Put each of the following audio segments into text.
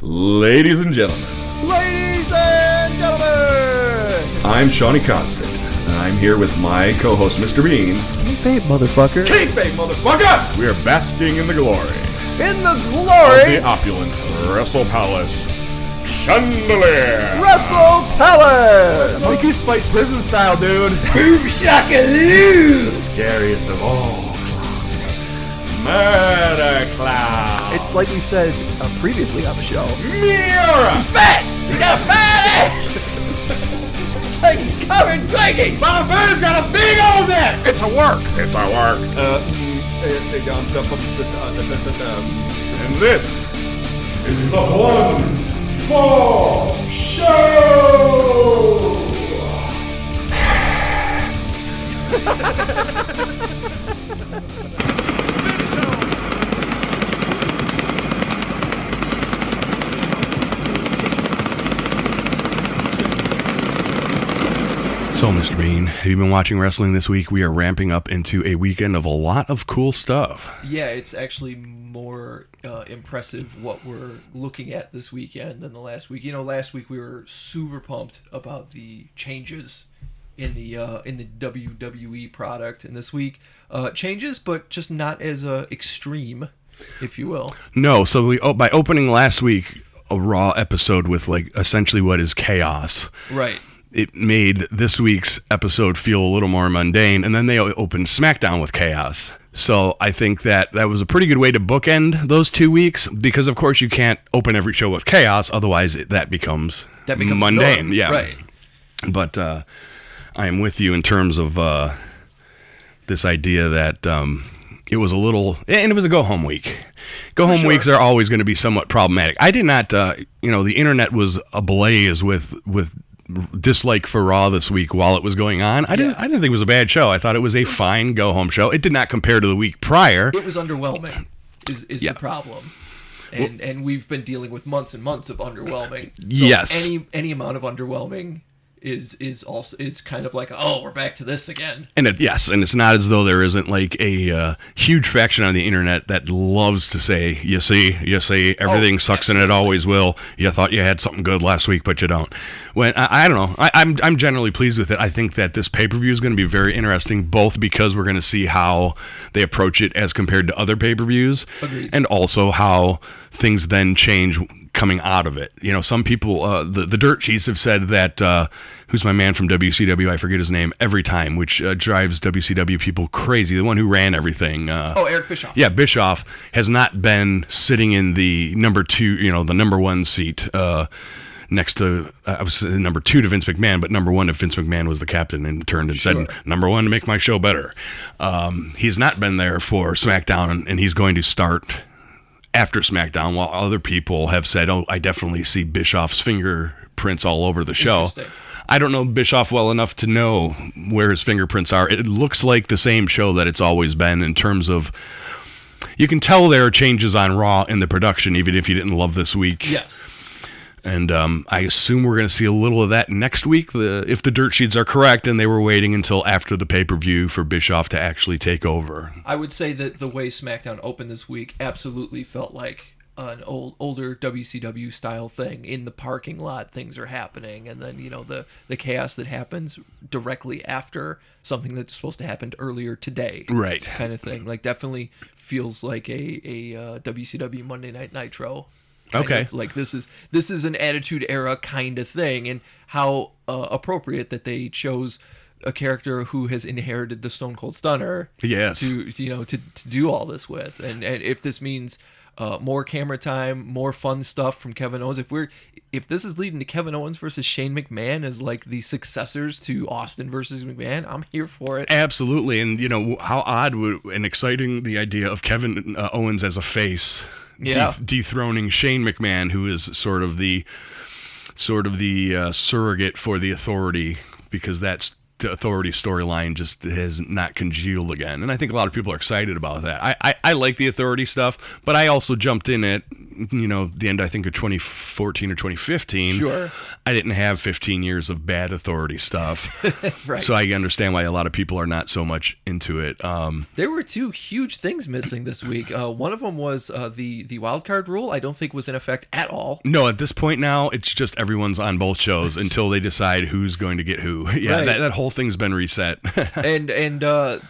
Ladies and gentlemen, Ladies and gentlemen! I'm Shonny Constant, and I'm here with my co-host, Mr. Bean. Kayfabe, motherfucker. Kayfabe, motherfucker! We are basking in the glory In the glory! of glory, the opulent Wrestle Palace chandelier. Wrestle Palace! Monkeys fight prison style, dude. Boom shakaloo! The scariest of all clowns, Murder Clown. It's like we've said uh, previously on the show. Miura. Fat! You got a fat ass! it's like he's covered in drinking! Mama Bear's got a big old neck. It's a work. It's a work. Uh, And this is the one fall show. So, Mr. Bean, have you been watching wrestling this week? We are ramping up into a weekend of a lot of cool stuff. Yeah, it's actually more uh, impressive what we're looking at this weekend than the last week. You know, last week we were super pumped about the changes in the uh, in the WWE product, and this week uh, changes, but just not as uh, extreme, if you will. No, so we oh, by opening last week a Raw episode with like essentially what is chaos. Right. It made this week's episode feel a little more mundane, and then they opened SmackDown with chaos. So I think that that was a pretty good way to bookend those two weeks because, of course, you can't open every show with chaos, otherwise it, that becomes That becomes mundane. norm. Yeah, Right. but uh, I am with you in terms of uh, this idea that um, it was a little, and it was a go home week. Go home sure. weeks are always going to be somewhat problematic. I did not, uh, you know, the internet was ablaze with with dislike for Raw this week while it was going on. I didn't. I didn't think it was a bad show. I thought it was a fine go home show. It did not compare to the week prior. It was underwhelming. Is is Yeah. the problem. And, and we've been dealing with months and months of underwhelming. So Yes. Any any amount of underwhelming is is also is kind of like oh we're back to this again. And it, yes, and it's not as though there isn't like a uh, huge faction on the internet that loves to say, "You see, you see, everything Oh, sucks and it always will." You thought you had something good last week, but you don't. When I, I don't know, I, I'm I'm generally pleased with it. I think that this pay per view is going to be very interesting, both because we're going to see how they approach it as compared to other pay per views, Agreed. and also how things then change coming out of it. You know, some people, uh, the the dirt sheets have said that uh, who's my man from WCW? I forget his name every time, which uh, drives WCW people crazy. The one who ran everything. Uh, Oh, Eric Bischoff. yeah, Bischoff has not been sitting in the number two, you know, the number one seat. Uh, Next to, I was number two to Vince McMahon, but number one if Vince McMahon was the captain and turned and Sure. said, number one to make my show better. Um, he's not been there for SmackDown, and he's going to start after SmackDown, while other people have said, "Oh, I definitely see Bischoff's fingerprints all over the show." I don't know Bischoff well enough to know where his fingerprints are. It looks like the same show that it's always been in terms of. You can tell there are changes on Raw in the production, even if you didn't love this week. Yes. And um, I assume we're going to see a little of that next week, the, if the dirt sheets are correct, and they were waiting until after the pay per view for Bischoff to actually take over. I would say that the way SmackDown opened this week absolutely felt like an old older WCW style thing. In the parking lot, things are happening, and then you know the the chaos that happens directly after something that's supposed to happen earlier today. Right. Kind of thing. Like definitely feels like a a uh, WCW Monday Night Nitro. Okay. of like this is this is an attitude era kind of thing and how uh, appropriate that they chose a character who has inherited the stone cold stunner Yes. to you know to, to do all this with and and if this means uh, more camera time, more fun stuff from Kevin Owens. If we're if this is leading to Kevin Owens versus Shane McMahon as like the successors to Austin versus McMahon, I'm here for it. Absolutely, and you know how odd would, and exciting the idea of Kevin uh, Owens as a face, Yeah. dethroning Shane McMahon, who is sort of the sort of the uh, surrogate for the authority, because that's the authority storyline just has not congealed again, and I think a lot of people are excited about that. I, I I like the authority stuff, but I also jumped in it you know, the end, I think, of 2014 or 2015, Sure. I didn't have 15 years of bad authority stuff. Right. So I understand why a lot of people are not so much into it. Um, There were two huge things missing this week. Uh, one of them was uh, the the wild card rule. I don't think was in effect at all. no, at this point now, it's just everyone's on both shows until they decide who's going to get who. Yeah, Right. that, that whole thing's been reset. and and uh,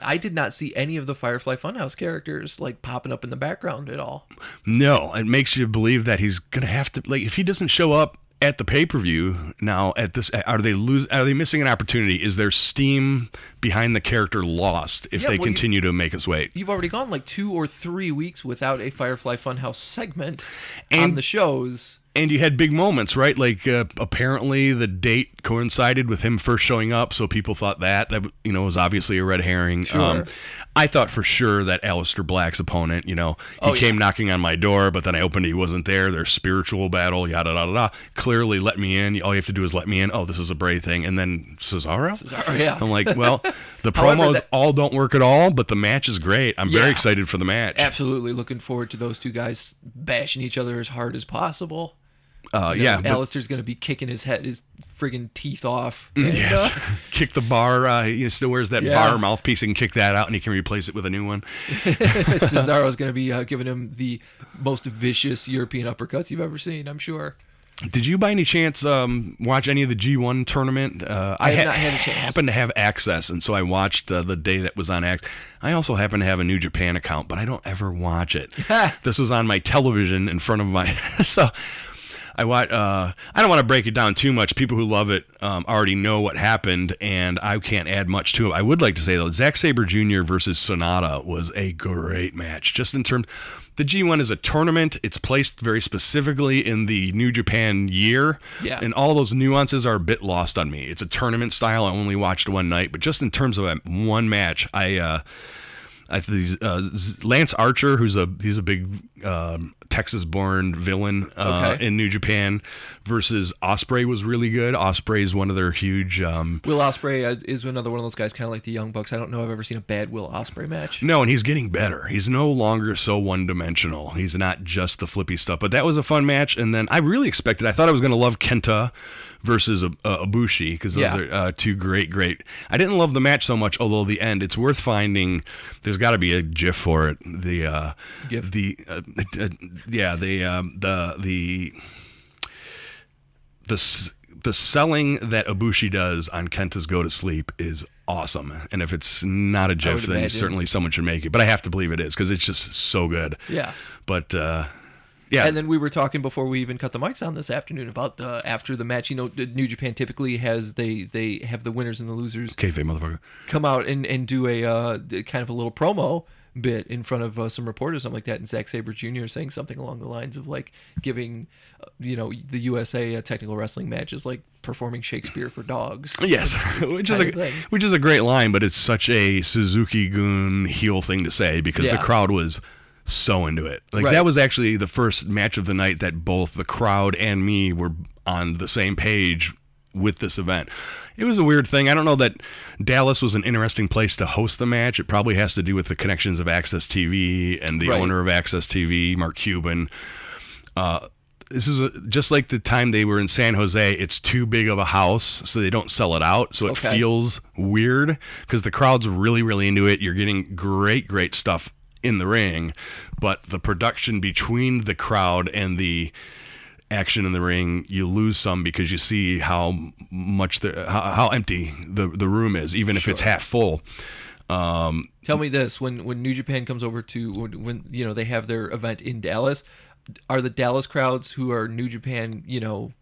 I did not see any of the Firefly Funhouse characters like popping up in the background at all. No, it makes you believe that he's gonna have to like if he doesn't show up at the pay per view now. At this, are they lose? Are they missing an opportunity? Is their steam behind the character lost if Yeah, they well, continue to make us wait? You've already gone like two or three weeks without a Firefly Funhouse segment on And- the shows. And you had big moments, right? Like uh, apparently the date coincided with him first showing up, so people thought that that you know was obviously a red herring. Um, Sure. I thought for sure that Aleister Black's opponent, you know, he Oh, yeah. came knocking on my door, but then I opened, he wasn't there. Their spiritual battle, yada yada yada. Clearly, let me in. All you have to do is let me in. Oh, this is a Bray thing, and then Cesaro. Cesaro, yeah. I'm like, well, the promos that- all don't work at all, but the match is great. I'm very excited for the match. Absolutely looking forward to those two guys bashing each other as hard as possible. Uh, You know, yeah, Aleister's gonna be kicking his head, his friggin' teeth off. And, Yes. uh, kick the bar. Uh, he still wears that Yeah. bar mouthpiece. Can kick that out, and he can replace it with a new one. Cesaro's going to be uh, giving him the most vicious European uppercuts you've ever seen, I'm sure. Did you, by any chance, um, watch any of the G1 tournament? Uh, I have ha- not had a chance. happened to have access, and so I watched uh, the day that was on X. I also happen to have a New Japan account, but I don't ever watch it. this was on my television in front of my so. I watch. Uh, I don't want to break it down too much. People who love it um, already know what happened, and I can't add much to it. I would like to say though, Zack Sabre Jr. versus Sanada was a great match. Just in terms, the G1 is a tournament. It's placed very specifically in the New Japan year, Yeah. and all those nuances are a bit lost on me. It's a tournament style. I only watched one night, but just in terms of a, one match, I. Uh, I these uh, Lance Archer, who's a he's a big um, Texas-born villain uh, Okay. in New Japan, versus Ospreay was really good. Ospreay is one of their huge. Um, Will Ospreay is another one of those guys, kind of like the Young Bucks. I don't know I've ever seen a bad Will Ospreay match. no, and he's getting better. He's no longer so one-dimensional. He's not just the flippy stuff. But that was a fun match, and then I really expected. I thought I was going to love Kenta versus uh, Ibushi because those Yeah. are uh, two great, great. I didn't love the match so much, although the end it's worth finding. There's got to be a GIF for it. The uh, GIF. the uh, uh, yeah the um, the the the the selling that Ibushi does on Kenta's Go to Sleep is awesome. And if it's not a GIF, then imagine. certainly someone should make it. But I have to believe it is because it's just so good. Yeah. But uh, yeah, And then we were talking before we even cut the mics on this afternoon about the after the match. You know, New Japan typically has they they have the winners and the losers kayfabe motherfucker. come out and and do a uh, kind of a little promo bit in front of uh, some reporters, something like that. And Zack Sabre Jr. saying something along the lines of like giving, uh, you know, the USA a technical wrestling match is like performing Shakespeare for dogs. Yes, which is a which is a great line, but it's such a Suzuki-gun heel thing to say because the crowd was so into it. Like Right. that was actually the first match of the night that both the crowd and me were on the same page with this event. It was a weird thing. I don't know that Dallas was an interesting place to host the match. It probably has to do with the connections of AXS TV and the Right. owner of AXS TV, Mark Cuban Uh, this is a, just like the time they were in San Jose. It's too big of a house, so they don't sell it out. So it Okay. feels weird because the crowd's really, really into it. You're getting great, great stuff in the ring, but the production between the crowd and the action in the ring, you lose some because you see how much the how, how empty the the room is, even if it's half full. Um, Tell me this: when when New Japan comes over to when, when you know they have their event in Dallas, are the Dallas crowds who are New Japan, you know,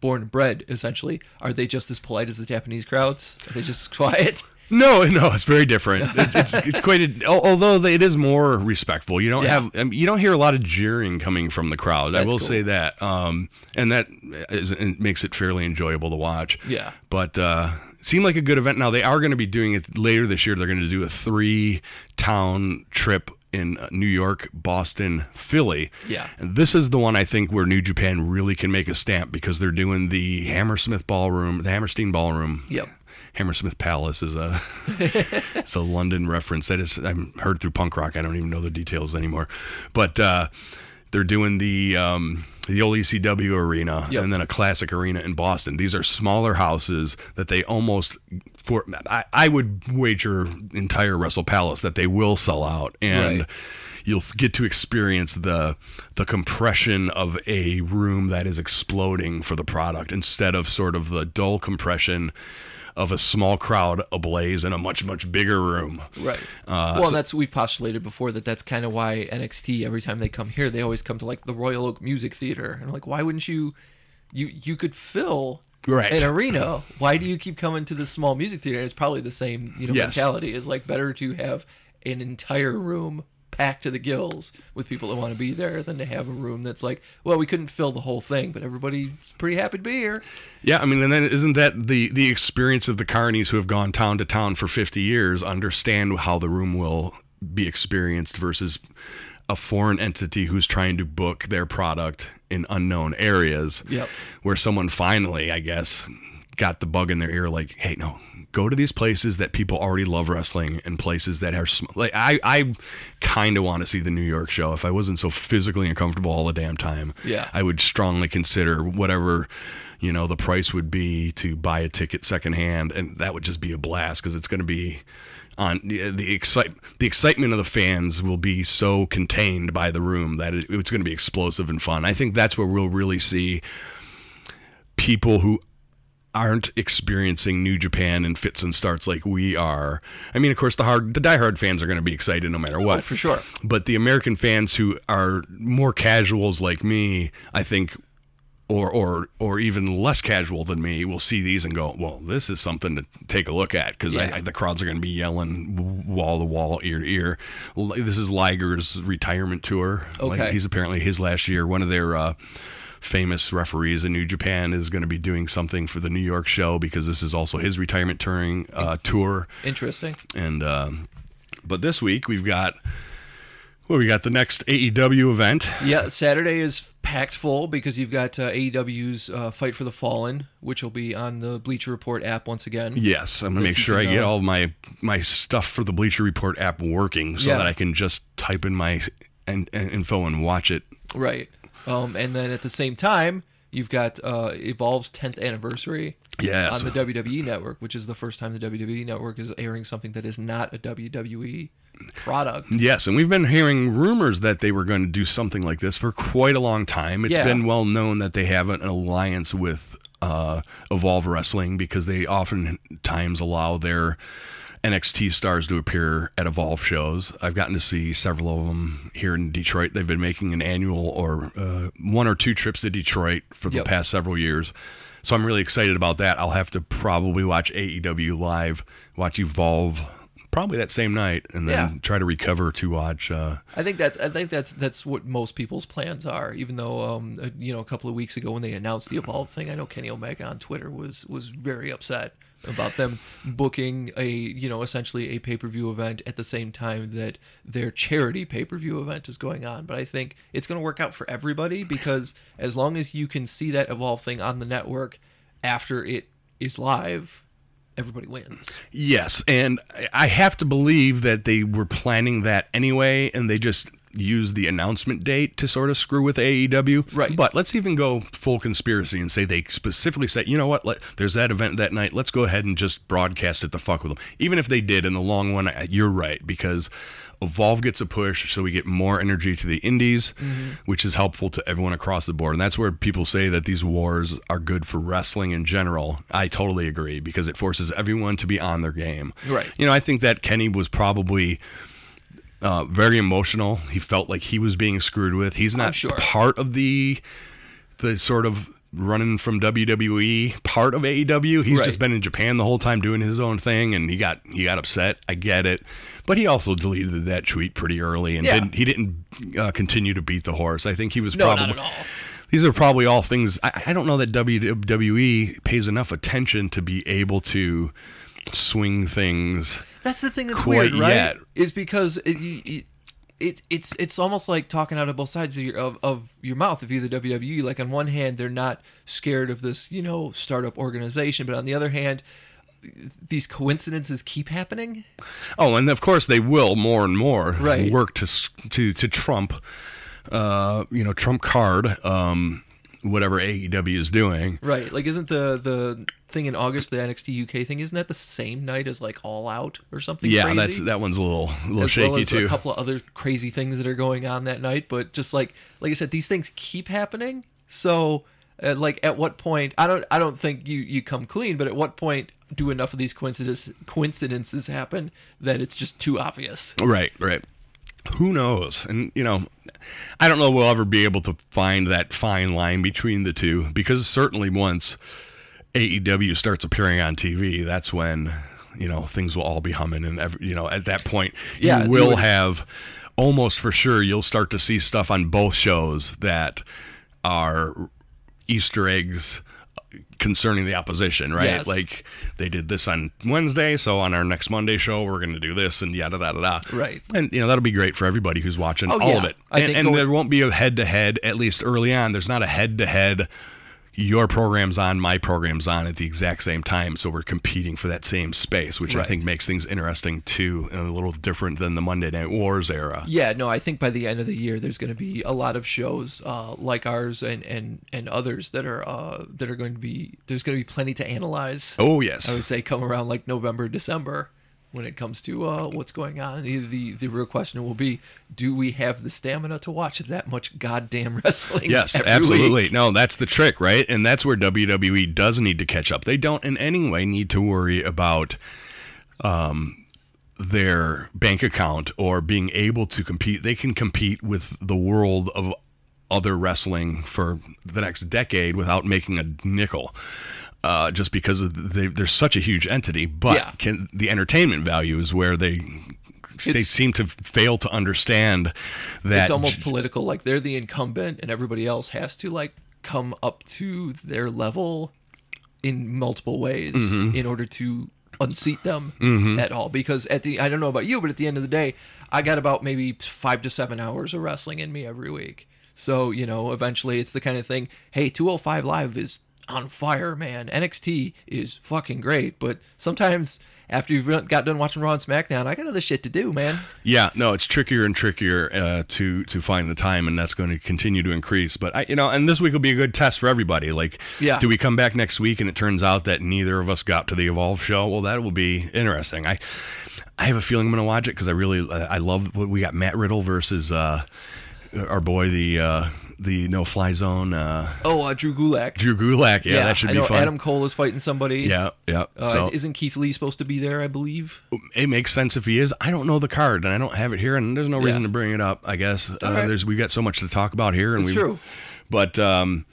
born and bred essentially, are they just as polite as the Japanese crowds? Are they just quiet? No, no, it's very different. It's it's, it's quite a, although it is more respectful. You don't Yeah. have I mean, you don't hear a lot of jeering coming from the crowd. I will cool. say that, um, and that is, it makes it fairly enjoyable to watch. Yeah. but uh, it seemed like a good event. Now they are going to be doing it later this year. They're going to do a three town trip. In uh, New York, Boston, Philly. Yeah. And this is the one I think where New Japan really can make a stamp because they're doing the Hammersmith Ballroom, the Hammerstein Ballroom. Yep. Hammersmith Palace is a it's a London reference that is I'm heard through punk rock. I don't even know the details anymore, but uh, They're doing the um, the old ECW arena Yep. and then a classic arena in Boston. These are smaller houses that they almost for I, I would wager entire Wrestle Palace that they will sell out and Right. you'll get to experience the the compression of a room that is exploding for the product instead of sort of the dull compression of a small crowd ablaze in a much much bigger room. Right. Uh, well, so- that's we've postulated before that that's kind of why NXT every time they come here they always come to like the Royal Oak Music Theater and I'm like why wouldn't you you you could fill Right. an arena why do you keep coming to this small music theater and it's probably the same you know Yes. mentality is like better to have an entire room packed to the gills with people that want to be there than to have a room that's like well we couldn't fill the whole thing but everybody's pretty happy to be here Yeah, I mean, and then isn't that the the experience of the carnies who have gone town to town for 50 years understand how the room will be experienced versus a foreign entity who's trying to book their product in unknown areas. Yep. Where someone finally, I guess, got the bug in their ear like, "Hey, no, go to these places that people already love wrestling and places that are sm- like I I kind of want to see the New York show if I wasn't so physically uncomfortable all the damn time. Yeah. I would strongly consider whatever you know the price would be to buy a ticket secondhand, and that would just be a blast because it's going to be on the excite the excitement of the fans will be so contained by the room that it, it's going to be explosive and fun. I think that's where we'll really see people who aren't experiencing New Japan and fits and starts like we are. I mean, of course, the hard the diehard fans are going to be excited no matter what, Oh, for sure. But the American fans who are more casuals like me, I think, or or or even less casual than me, will see these and go, "Well, this is something to take a look at," because Yeah. the crowds are going to be yelling wall to wall, ear to ear. This is Liger's retirement tour. Like, Okay. he's apparently his last year. One of their uh, famous referees in New Japan is going to be doing something for the New York show because this is also his retirement touring uh, tour. interesting And um, but this week we've got well, we got the next AEW event. Yeah, Saturday is packed full because you've got uh, AEW's uh, Fight for the Fallen, which will be on the Bleacher Report app once again. Yes, I'm gonna make sure I get all my my stuff for the Bleacher Report app working so Yeah. that I can just type in my and, and info and watch it. Right. Um, and then at the same time, you've got uh, Evolve's 10th anniversary Yes. on the WWE Network, which is the first time the WWE Network is airing something that is not a WWE product. Yes, and we've been hearing rumors that they were going to do something like this for quite a long time. It's Yeah. been well known that they have an alliance with uh, Evolve Wrestling because they oftentimes allow their NXT stars to appear at Evolve shows. I've gotten to see several of them here in Detroit. They've been making an annual or uh, one or two trips to Detroit for the Yep. past several years. So I'm really excited about that. I'll have to probably watch AEW live, watch Evolve probably that same night, and then Yeah. try to recover to watch. Uh, I think that's I think that's that's what most people's plans are. Even though um uh, you know a couple of weeks ago when they announced the Evolve thing, I know Kenny Omega on Twitter was was very upset about them booking a you know essentially a pay per view event at the same time that their charity pay per view event is going on. But I think it's going to work out for everybody because as long as you can see that Evolve thing on the network after it is live, everybody wins. yes, and I- have to believe that they were planning that anyway, and they just used the announcement date to sort of screw with AEW. Right. But let's even go full conspiracy and say they specifically said, you know what, let, there's that event that night. Let's go ahead and just broadcast it the fuck with them. Even if they did in the long one, I- you're right because. Evolve gets a push, so we get more energy to the indies, which is helpful to everyone across the board. And that's where people say that these wars are good for wrestling in general. I totally agree because it forces everyone to be on their game. Right. You know, I think that Kenny was probably uh, very emotional. He felt like he was being screwed with. He's not sure. part of the the sort of running from WWE part of AEW. He's Right. just been in Japan the whole time doing his own thing, and he got he got upset. I get it, but he also deleted that tweet pretty early, and Yeah. didn't, he didn't uh, continue to beat the horse. I think he was No, probably not at all. these are probably all things I, I don't know that WWE pays enough attention to be able to swing things. That's the thing that's Quite weird, right? yet. Is because it, you- it, it's it's almost like talking out of both sides of your of, of your mouth. If you're the WWE, like on one hand, they're not scared of this, you know, startup organization, but on the other hand, these coincidences keep happening. Oh, and of course they will more and more Right. work to to to trump uh, you know, trump card, um, whatever AEW is doing. Right. Like, isn't the the thing in August, the NXT UK thing, isn't that the same night as like All Out or something? Yeah, crazy? that's that one's a little a little as shaky well too. a couple of other crazy things that are going on that night. But just like like I said, these things keep happening. So, uh, like, at what point? I don't I don't think you you come clean. But at what point do enough of these coincidences coincidences happen that it's just too obvious? Right, right. Who knows? And you know, I don't know we'll ever be able to find that fine line between the two because certainly once AEW starts appearing on TV, that's when you know things will all be humming, and every, you know at that point Yeah, you will would- have almost for sure you'll start to see stuff on both shows that are Easter eggs concerning the opposition, right? Yes. Like they did this on Wednesday, so on our next Monday show we're going to do this and yada yada yada. Right. And you know that'll be great for everybody who's watching Oh, all yeah. of it. I and and going- there won't be a head to head at least early on. There's not a head to head. Your program's on, my program's on at the exact same time, so we're competing for that same space, which I think makes things interesting too, and a little different than the Monday Night Wars era. Yeah, no, I think by the end of the year, there's going to be a lot of shows uh, like ours and, and, and others that are uh, that are going to be. There's going to be plenty to analyze. Oh yes, I would say come around like November, December, when it comes to uh, what's going on. The, the real question will be: Do we have the stamina to watch that much goddamn wrestling? Yes, absolutely. week? No, that's the trick, right? And that's where WWE does need to catch up. They don't in any way need to worry about um, their bank account or being able to compete. They can compete with the world of other wrestling for the next decade without making a nickel. Uh, just because of they, they're such a huge entity, but Yeah. can, the entertainment value is where they they It's- seem to fail to understand that It's almost political. Like they're the incumbent, and everybody else has to like come up to their level in multiple ways Mm-hmm. in order to unseat them at all. Because at the I don't know about you, but at the end of the day, I got about maybe five to seven hours of wrestling in me every week. So you know, eventually, it's the kind of thing. Hey, 205 Live is on fire, man. NXT is fucking great, but sometimes. After you've got done watching Raw and SmackDown, I got other shit to do, man. Yeah, no, it's trickier and trickier uh, to to find the time, and that's going to continue to increase. But I, you know, and this week will be a good test for everybody. Like, Yeah. do we come back next week and it turns out that neither of us got to the Evolve show? Well, that will be interesting. I I have a feeling I'm going to watch it because I really I love what we got. Matt Riddle versus uh, our boy the uh, the No Fly Zone uh, Oh, uh, Drew Gulak. Drew Gulak. Yeah, that should I be know fun. Adam Cole is fighting somebody. yeah, yeah. Uh, so isn't Keith Lee supposed to be there? I believe. it makes sense if he is. I don't know the card, and I don't have it here, and there's no reason Yeah. to bring it up. I guess uh, right. there's we got so much to talk about here, and It's we true. But um,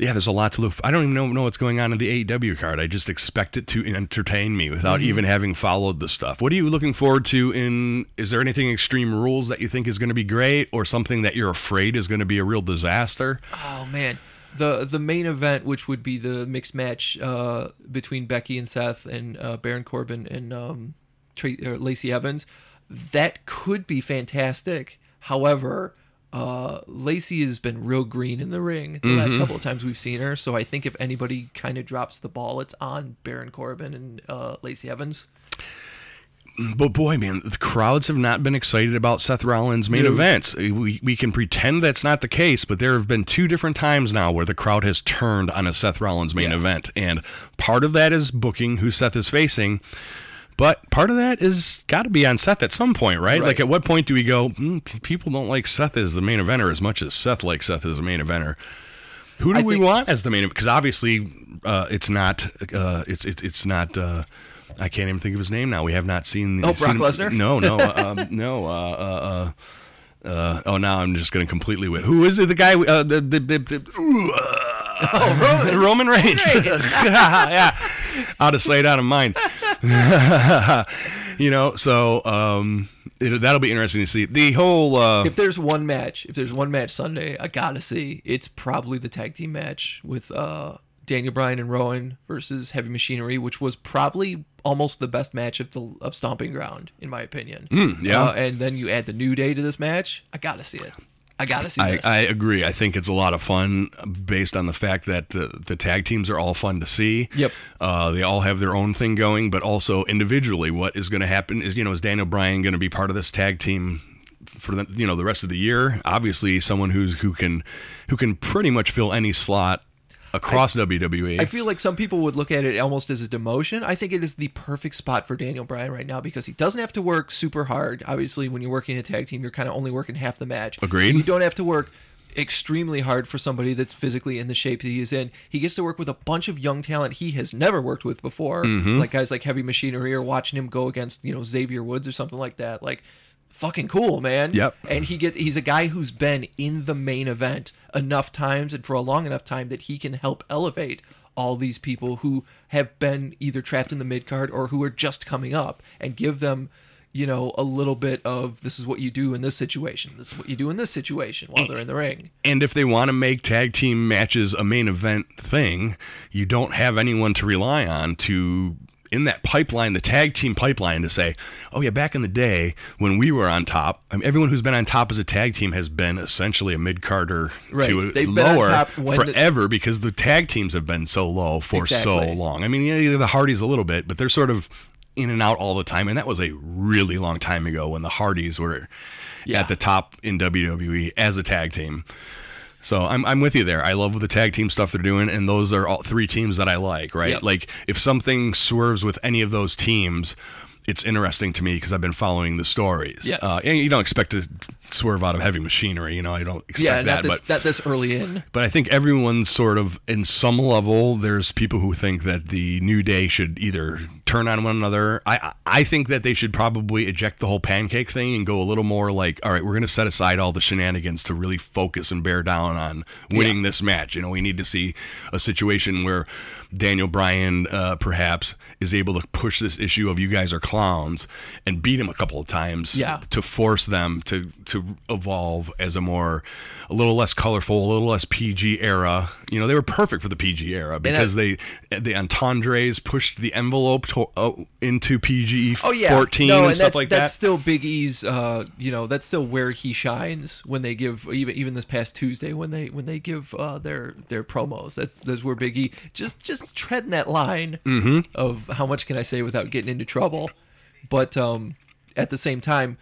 yeah, there's a lot to look. I don't even know, know what's going on in the AEW card. I just expect it to entertain me without Mm-hmm. even having followed the stuff. What are you looking forward to? In is there anything Extreme Rules that you think is going to be great, or something that you're afraid is going to be a real disaster? Oh man, the the main event, which would be the mixed match uh, between Becky and Seth and uh, Baron Corbin and um, Tra- or Lacey Evans, that could be fantastic. However. Uh, Lacey has been real green in the ring the last couple of times we've seen her, so I think if anybody kind of drops the ball, it's on Baron Corbin and uh, Lacey Evans. But boy, man, the crowds have not been excited about Seth Rollins' main No. events. We, we can pretend that's not the case, but there have been two different times now where the crowd has turned on a Seth Rollins main Yeah. event. And part of that is booking who Seth is facing. But part of that is got to be on Seth at some point, right? Right. Like, at what point do we go, mm, people don't like Seth as the main eventer as much as Seth likes Seth as the main eventer? Who do I we think- want as the main? Because obviously, uh, it's not. Uh, it's it's it's not. Uh, I can't even think of his name now. We have not seen. Oh, Brock Lesnar? No, no, uh, um, no. Uh, uh, uh, uh, oh, now I'm just going to completely. Wi- Who is it? The guy? Uh, the the, the, the ooh, Oh, Roman. Roman Reigns. yeah, out of sight, out of mind. you know, so um, it, that'll be interesting to see. The whole. Uh, if there's one match, if there's one match Sunday, I gotta see. It's probably the tag team match with uh, Daniel Bryan and Rowan versus Heavy Machinery, which was probably almost the best match of the of Stomping Ground, in my opinion. yeah. Uh, and then you add the New Day to this match. I gotta see it. I gotta see I, this. I agree. I think it's a lot of fun based on the fact that the, the tag teams are all fun to see. Yep. Uh, they all have their own thing going, but also individually, what is going to happen is, you know, is Daniel Bryan going to be part of this tag team for the you know the rest of the year. Obviously, someone who's who can who can pretty much fill any slot across WWE. I feel like some people would look at it almost as a demotion. I think it is the perfect spot for Daniel Bryan right now because he doesn't have to work super hard. Obviously, when you're working a tag team, you're kind of only working half the match. Agreed. You don't have to work extremely hard for somebody that's physically in the shape that he is in. He gets to work with a bunch of young talent he has never worked with before, Mm-hmm. like guys like Heavy Machinery or watching him go against you know Xavier Woods or something like that. Like fucking cool, man. Yep. And he get he's a guy who's been in the main event enough times and for a long enough time that he can help elevate all these people who have been either trapped in the mid card or who are just coming up and give them you know a little bit of this is what you do in this situation this is what you do in this situation while they're in the ring. And if they want to make tag team matches a main event thing, you don't have anyone to rely on to in that pipeline, the tag team pipeline, to say, "Oh yeah, back in the day when we were on top, I mean, everyone who's been on top as a tag team has been essentially a mid carder Right. to They've lower when the- forever because the tag teams have been so low for so long. I mean, you know, the Hardys a little bit, but they're sort of in and out all the time, and that was a really long time ago when the Hardys were Yeah. at the top in WWE as a tag team. So I'm I'm with you there. I love the tag team stuff they're doing, and those are all three teams that I like. Right? Yep. Like if something swerves with any of those teams, it's interesting to me because I've been following the stories. Yes. Uh, and you don't expect to swerve out of heavy machinery. You know, I don't expect yeah that. this but not this early in but I think everyone's sort of, in some level, there's people who think that the New Day should either turn on one another. I I think that they should probably eject the whole pancake thing and go a little more like, all right, we're going to set aside all the shenanigans to really focus and bear down on winning this match. You know, we need to see a situation where Daniel Bryan uh, perhaps is able to push this issue of you guys are clowns and beat him a couple of times Yeah. to force them to to evolve as a more a little less colorful, a little less PG era. You know, they were perfect for the PG era because they the entendres pushed the envelope to, uh, into PG oh yeah 14 no, and, and stuff like that's that. That's still big e's uh you know that's still where he shines when they give even even this past tuesday when they when they give uh their their promos that's that's where big e just just treading that line Mm-hmm. of how much can i say without getting into trouble but um at the same time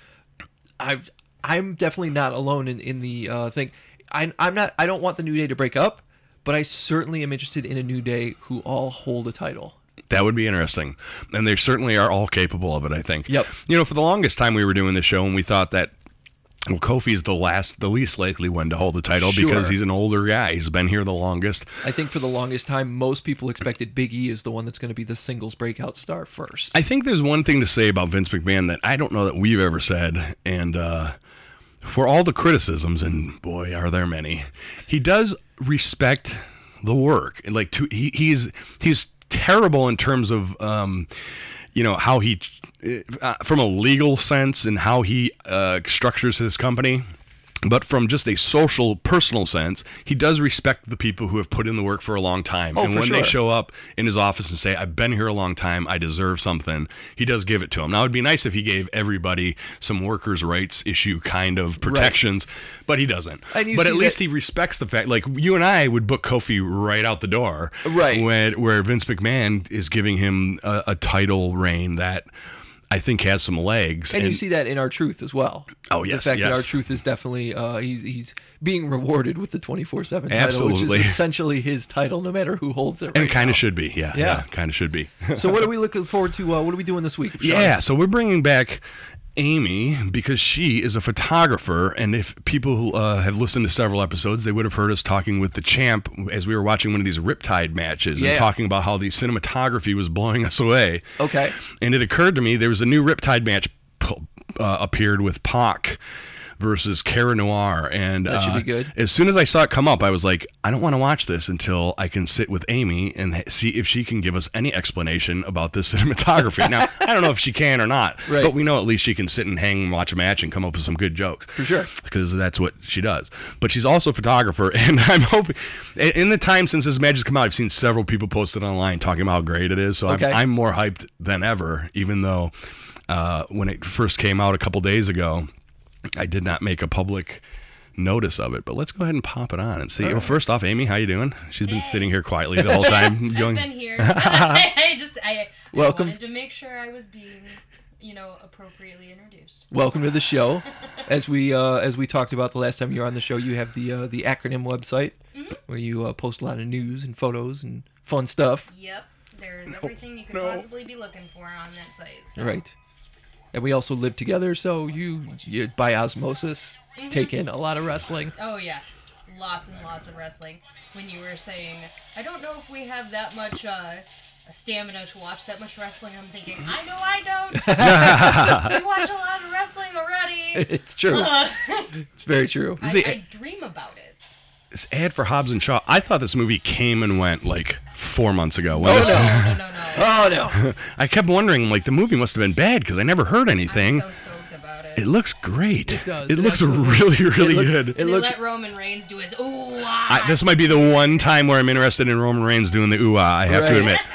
i've i'm definitely not alone in in the uh thing I, i'm not i don't want the new day to break up but i certainly am interested in a new day who all hold a title That would be interesting. And they certainly are all capable of it, I think. Yep. You know, for the longest time we were doing the show and we thought that well, Kofi is the last, the least likely one to hold the title because he's an older guy. He's been here the longest. I think for the longest time, most people expected Big E is the one that's going to be the singles breakout star first. I think there's one thing to say about Vince McMahon that I don't know that we've ever said, and uh, for all the criticisms, and boy, are there many, he does respect the work. Like to, he, he's he's terrible in terms of um, you know how he uh, from a legal sense and how he uh, structures his company. But from just a social, personal sense, he does respect the people who have put in the work for a long time. Oh, and when they show up in his office and say, I've been here a long time, I deserve something, he does give it to them. Now, it'd be nice if he gave everybody some workers' rights issue kind of protections, but he doesn't. But at least that- he respects the fact, like, you and I would book Kofi right out the door. Right. When, where Vince McMahon is giving him a, a title reign that. I think has some legs, and, you see that in R-Truth as well. Oh, yes, the fact that R-Truth is definitely uh, he's he's being rewarded with the twenty four seven title, which is essentially his title, no matter who holds it. Right and kind of should be, yeah, Yeah. yeah, kind of should be. So what are we looking forward to? Uh, what are we doing this week? Sean? Yeah, so we're bringing back Amy because she is a photographer, and if people who uh, have listened to several episodes, they would have heard us talking with the champ as we were watching one of these Riptide matches Yeah. and talking about how the cinematography was blowing us away. Okay. And it occurred to me there was a new Riptide match uh, appeared with Pac versus Cara Noir, and That should uh, be good. As soon as I saw it come up, I was like, I don't want to watch this until I can sit with Amy and see if she can give us any explanation about this cinematography. now, I don't know if she can or not, Right. but we know at least she can sit and hang and watch a match and come up with some good jokes. For sure. Because that's what she does. But she's also a photographer, and I'm hoping, in the time since this match has come out, I've seen several people post it online talking about how great it is. So Okay. I'm, I'm more hyped than ever, even though uh, when it first came out a couple days ago, I did not make a public notice of it. But let's go ahead and pop it on and see. Well, first off, Amy, how you doing? She's been Hey. sitting here quietly the whole time. I've going, been here. I just I, I Welcome. wanted to make sure I was being you know, appropriately introduced. Welcome to the show. As we uh, as we talked about the last time you were on the show, you have the uh, the acronym website Mm-hmm. where you uh, post a lot of news and photos and fun stuff. Yep. There's everything you could no. possibly be looking for on that site. So. Right. And we also live together, so you, you by osmosis Mm-hmm. take in a lot of wrestling. Oh yes, lots and lots of wrestling. When you were saying, I don't know if we have that much uh, stamina to watch that much wrestling, I'm thinking, I know I don't. we watch a lot of wrestling already. It's true. It's very true. I, I dream about it. This ad for Hobbs and Shaw. I thought this movie came and went like four months ago. When Oh, this- no. No, no, no. Oh no. I kept wondering, like the movie must have been bad because I never heard anything. I'm so stoked about it. It looks great. It does. It It looks really, really it looks, good. It they looks let Roman Reigns do his ooh I, this might be the one time where I'm interested in Roman Reigns doing the ooh ah. I have Right. to admit.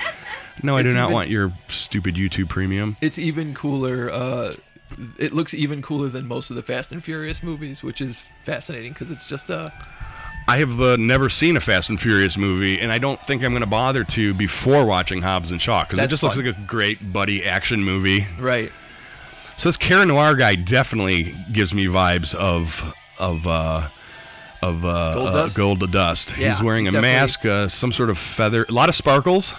No, I It's do not even- want your stupid YouTube premium. it's even cooler. Uh, it looks even cooler than most of the Fast and Furious movies, which is fascinating because it's just a I have uh, never seen a Fast and Furious movie, and I don't think I'm going to bother to before watching Hobbs and Shaw because it That's just looks fun. like a great buddy action movie. right. So this Cara Noir guy definitely gives me vibes of of uh, of uh, Gold uh, Dust? Gold to Dust. Yeah, he's wearing he's a definitely- mask, uh, some sort of feather, a lot of sparkles,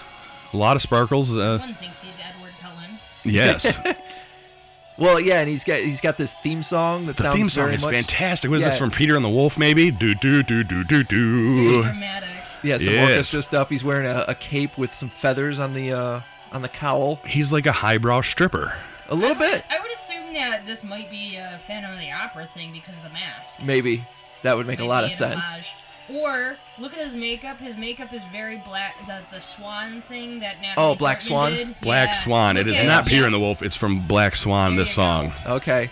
a lot of sparkles. Uh, One thinks he's Edward Cullen. yes, Well, yeah, and he's got he's got this theme song that the sounds theme song very is much, fantastic. What is this Yeah. from Peter and the Wolf? Maybe do do do do do So do. dramatic. Yeah, some Yes. orchestra stuff. He's wearing a, a cape with some feathers on the uh, on the cowl. He's like a highbrow stripper. A little bit, I would assume that this might be a Phantom of the Opera thing because of the mask. maybe. That would make a Might lot be of an sense. homage. Or look at his makeup. His makeup is very black. The the swan thing that Natalie Oh, Black Portman Swan? did. Black Yeah. Swan. It Look is not it. Peter Yeah. and the Wolf. It's from Black Swan. There This you go. song. Okay.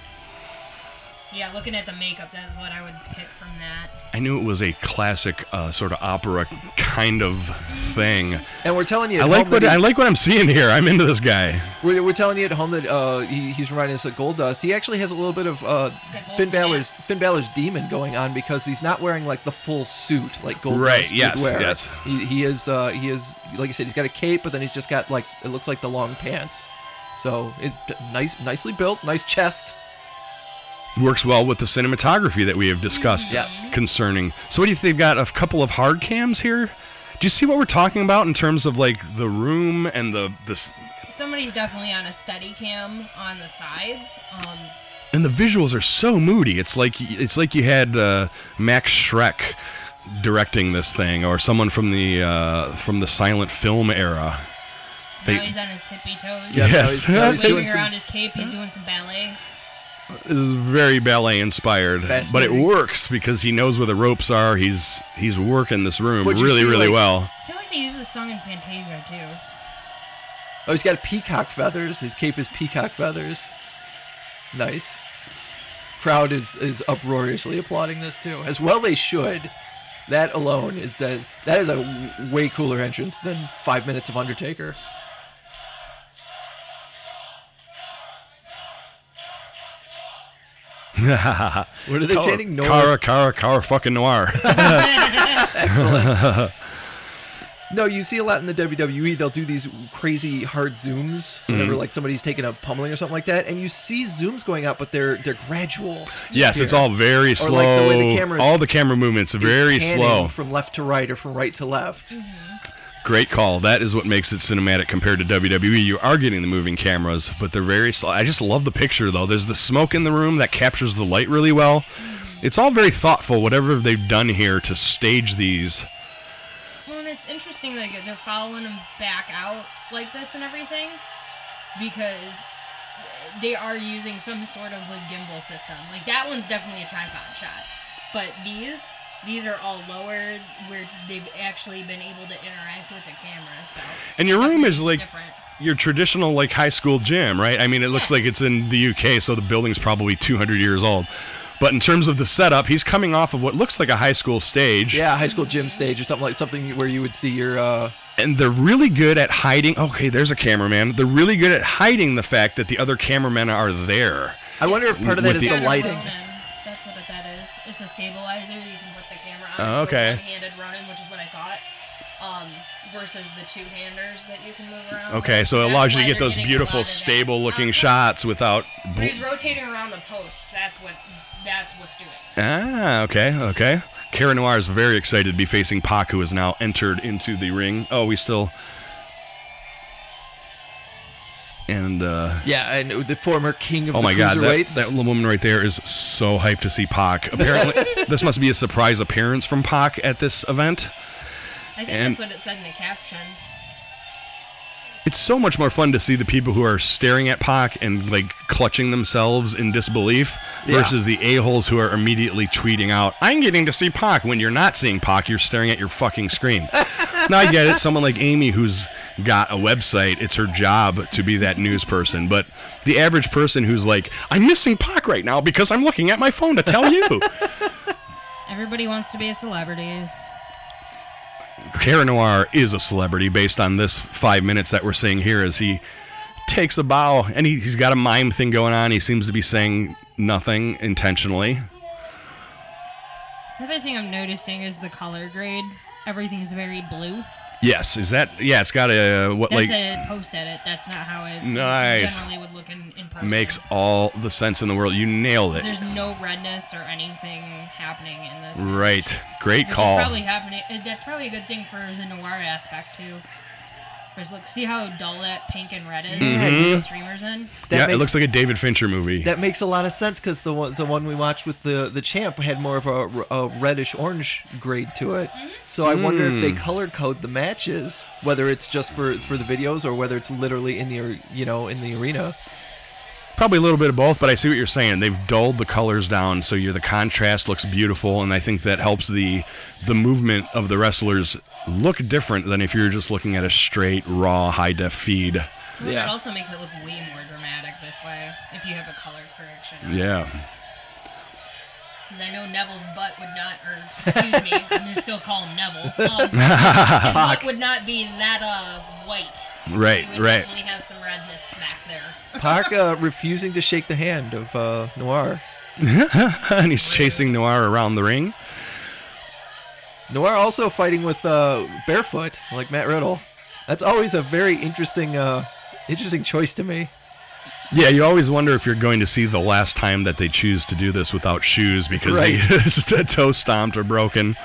Yeah, looking at the makeup, that's what I would pick from that. I knew it was a classic uh, sort of opera kind of thing. And we're telling you, I like home what that I like what I'm seeing here. I'm into this guy. we're, we're telling you at home that uh, he, he's reminding us of Goldust. He actually has a little bit of uh, Finn Balor's mask. Finn Balor's demon going on because he's not wearing like the full suit like Gold Right, Dust would yes, wear. yes. He, he is uh, he is like you said, he's got a cape, but then he's just got like it looks like the long pants. So it's nice, nicely built, nice chest. Works well with the cinematography that we have discussed Yes. concerning. So what do you think? They've got a couple of hard cams here. Do you see what we're talking about in terms of like the room and the this Somebody's definitely on a steady cam on the sides. Um, and the visuals are so moody. It's like it's like you had uh, Max Schreck directing this thing, or someone from the uh, from the silent film era. They- now he's on his tippy toes. Yeah, now Yes. he's, now he's Waving doing some- around his cape, he's doing some ballet. This is very ballet inspired, but it works because he knows where the ropes are. He's he's working this room But you really see, really like- well. I feel like they use this song in Fantasia too. Oh, he's got peacock feathers. His cape is peacock feathers. Nice. Crowd is is uproariously applauding this too, as well they should. That alone is that that is a w- way cooler entrance than five minutes of Undertaker. What are they chanting? No. Cara, Cara, Cara, fucking noir. Excellent. no, you see a lot in the WWE. They'll do these crazy hard zooms Mm-hmm. whenever like somebody's taking a pummeling or something like that, and you see zooms going out, but they're they're gradual. yes, it's all very slow. like the way the camera all the camera movements very slow. from left to right or from right to left. Great call. That is what makes it cinematic compared to WWE. You are getting the moving cameras, but they're very slow. I just love the picture though. There's the smoke in the room that captures the light really well. It's all very thoughtful. Whatever they've done here to stage these. Well, and it's interesting that they're following them back out like this and everything because they are using some sort of a gimbal system. Like that one's definitely a tripod shot, but these these are all lower where they've actually been able to interact with the camera. So And your room is like different. your traditional like high school gym, right? I mean, it looks Yeah. like it's in the UK, so the building's probably 200 years old. But in terms of the setup, he's coming off of what looks like a high school stage, Yeah, high school gym stage or something like something where you would see your. uh and they're really good at hiding. Okay, there's a cameraman. They're really good at hiding the fact that the other cameramen are there. I wonder if part of that is the- the lighting. Ronin. Oh, okay. one-handed Ronin, which is what I thought. um, versus the two handers that you can move around. Okay, with. so it That's allows you to get those beautiful, lot of that. stable-looking shots without. But he's rotating around the posts. That's what. That's what's doing. Ah, okay, okay. Cara Noir is very excited to be facing Pac, who has now entered into the ring. Oh, we still. And uh, Yeah, and the former king of oh the my god, that, cruiserweights. that little woman right there is so hyped to see Pac. Apparently, this must be a surprise appearance from Pac at this event. I think And- that's what it said in the caption. It's so much more fun to see the people who are staring at Pac and like clutching themselves in disbelief Yeah. versus the a-holes who are immediately tweeting out, I'm getting to see Pac. When you're not seeing Pac, you're staring at your fucking screen. now I get it. Someone like Amy who's got a website, it's her job to be that news person. But the average person who's like, I'm missing Pac right now because I'm looking at my phone to tell you. Everybody wants to be a celebrity. Cara Noir is a celebrity based on this five minutes that we're seeing here as he takes a bow and he, he's got a mime thing going on. He seems to be saying nothing intentionally. Another thing I'm noticing is the color grade. Everything's very blue. Yes, is that yeah? It's got a what That's like a post edit. That's not how it Nice. generally would look in, in person. makes all the sense in the world. You nailed it. There's no redness or anything happening in this. Right, great Which call. probably happening. uh, That's probably a good thing for the noir aspect too. Whereas look, see how dull that pink and red is. Yeah, with you- the streamers in. that yeah, it looks like a David Fincher movie. That makes a lot of sense because the one the one we watched with the the champ had more of a, a reddish orange grade to it. Mm-hmm. So I wonder if they mm. color code the matches, whether it's just for for the videos or whether it's literally in the you know in the arena. Probably a little bit of both, but I see what you're saying. They've dulled the colors down, so you're, the contrast looks beautiful, and I think that helps the the movement of the wrestlers look different than if you're just looking at a straight raw high def feed. Well, It Yeah. also makes it look way more dramatic this way if you have a color correction. Yeah. Because I know Neville's butt would not, or excuse me, I'm gonna still call him Neville. Um, his butt would not be that uh white. Right, He would right. definitely have some redness smack there. Pac uh, refusing to shake the hand of uh, Noir. and he's chasing Noir around the ring. Noir also fighting with uh, barefoot like Matt Riddle. That's always a very interesting uh, interesting choice to me. Yeah, you always wonder if you're going to see the last time that they choose to do this without shoes because Right. his toe stomped or broken.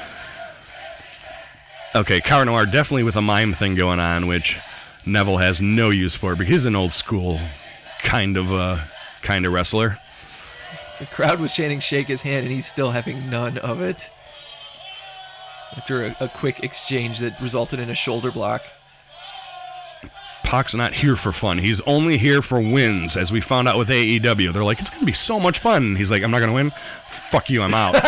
Okay, Cara Noir definitely with a mime thing going on, which Neville has no use for because he's an old school kind of uh kind of wrestler. The crowd was chanting "Shake his hand," and he's still having none of it. After a, a quick exchange that resulted in a shoulder block. Pac's not here for fun. He's only here for wins, as we found out with AEW. They're like, it's gonna be so much fun. He's like, I'm not gonna win. Fuck you, I'm out.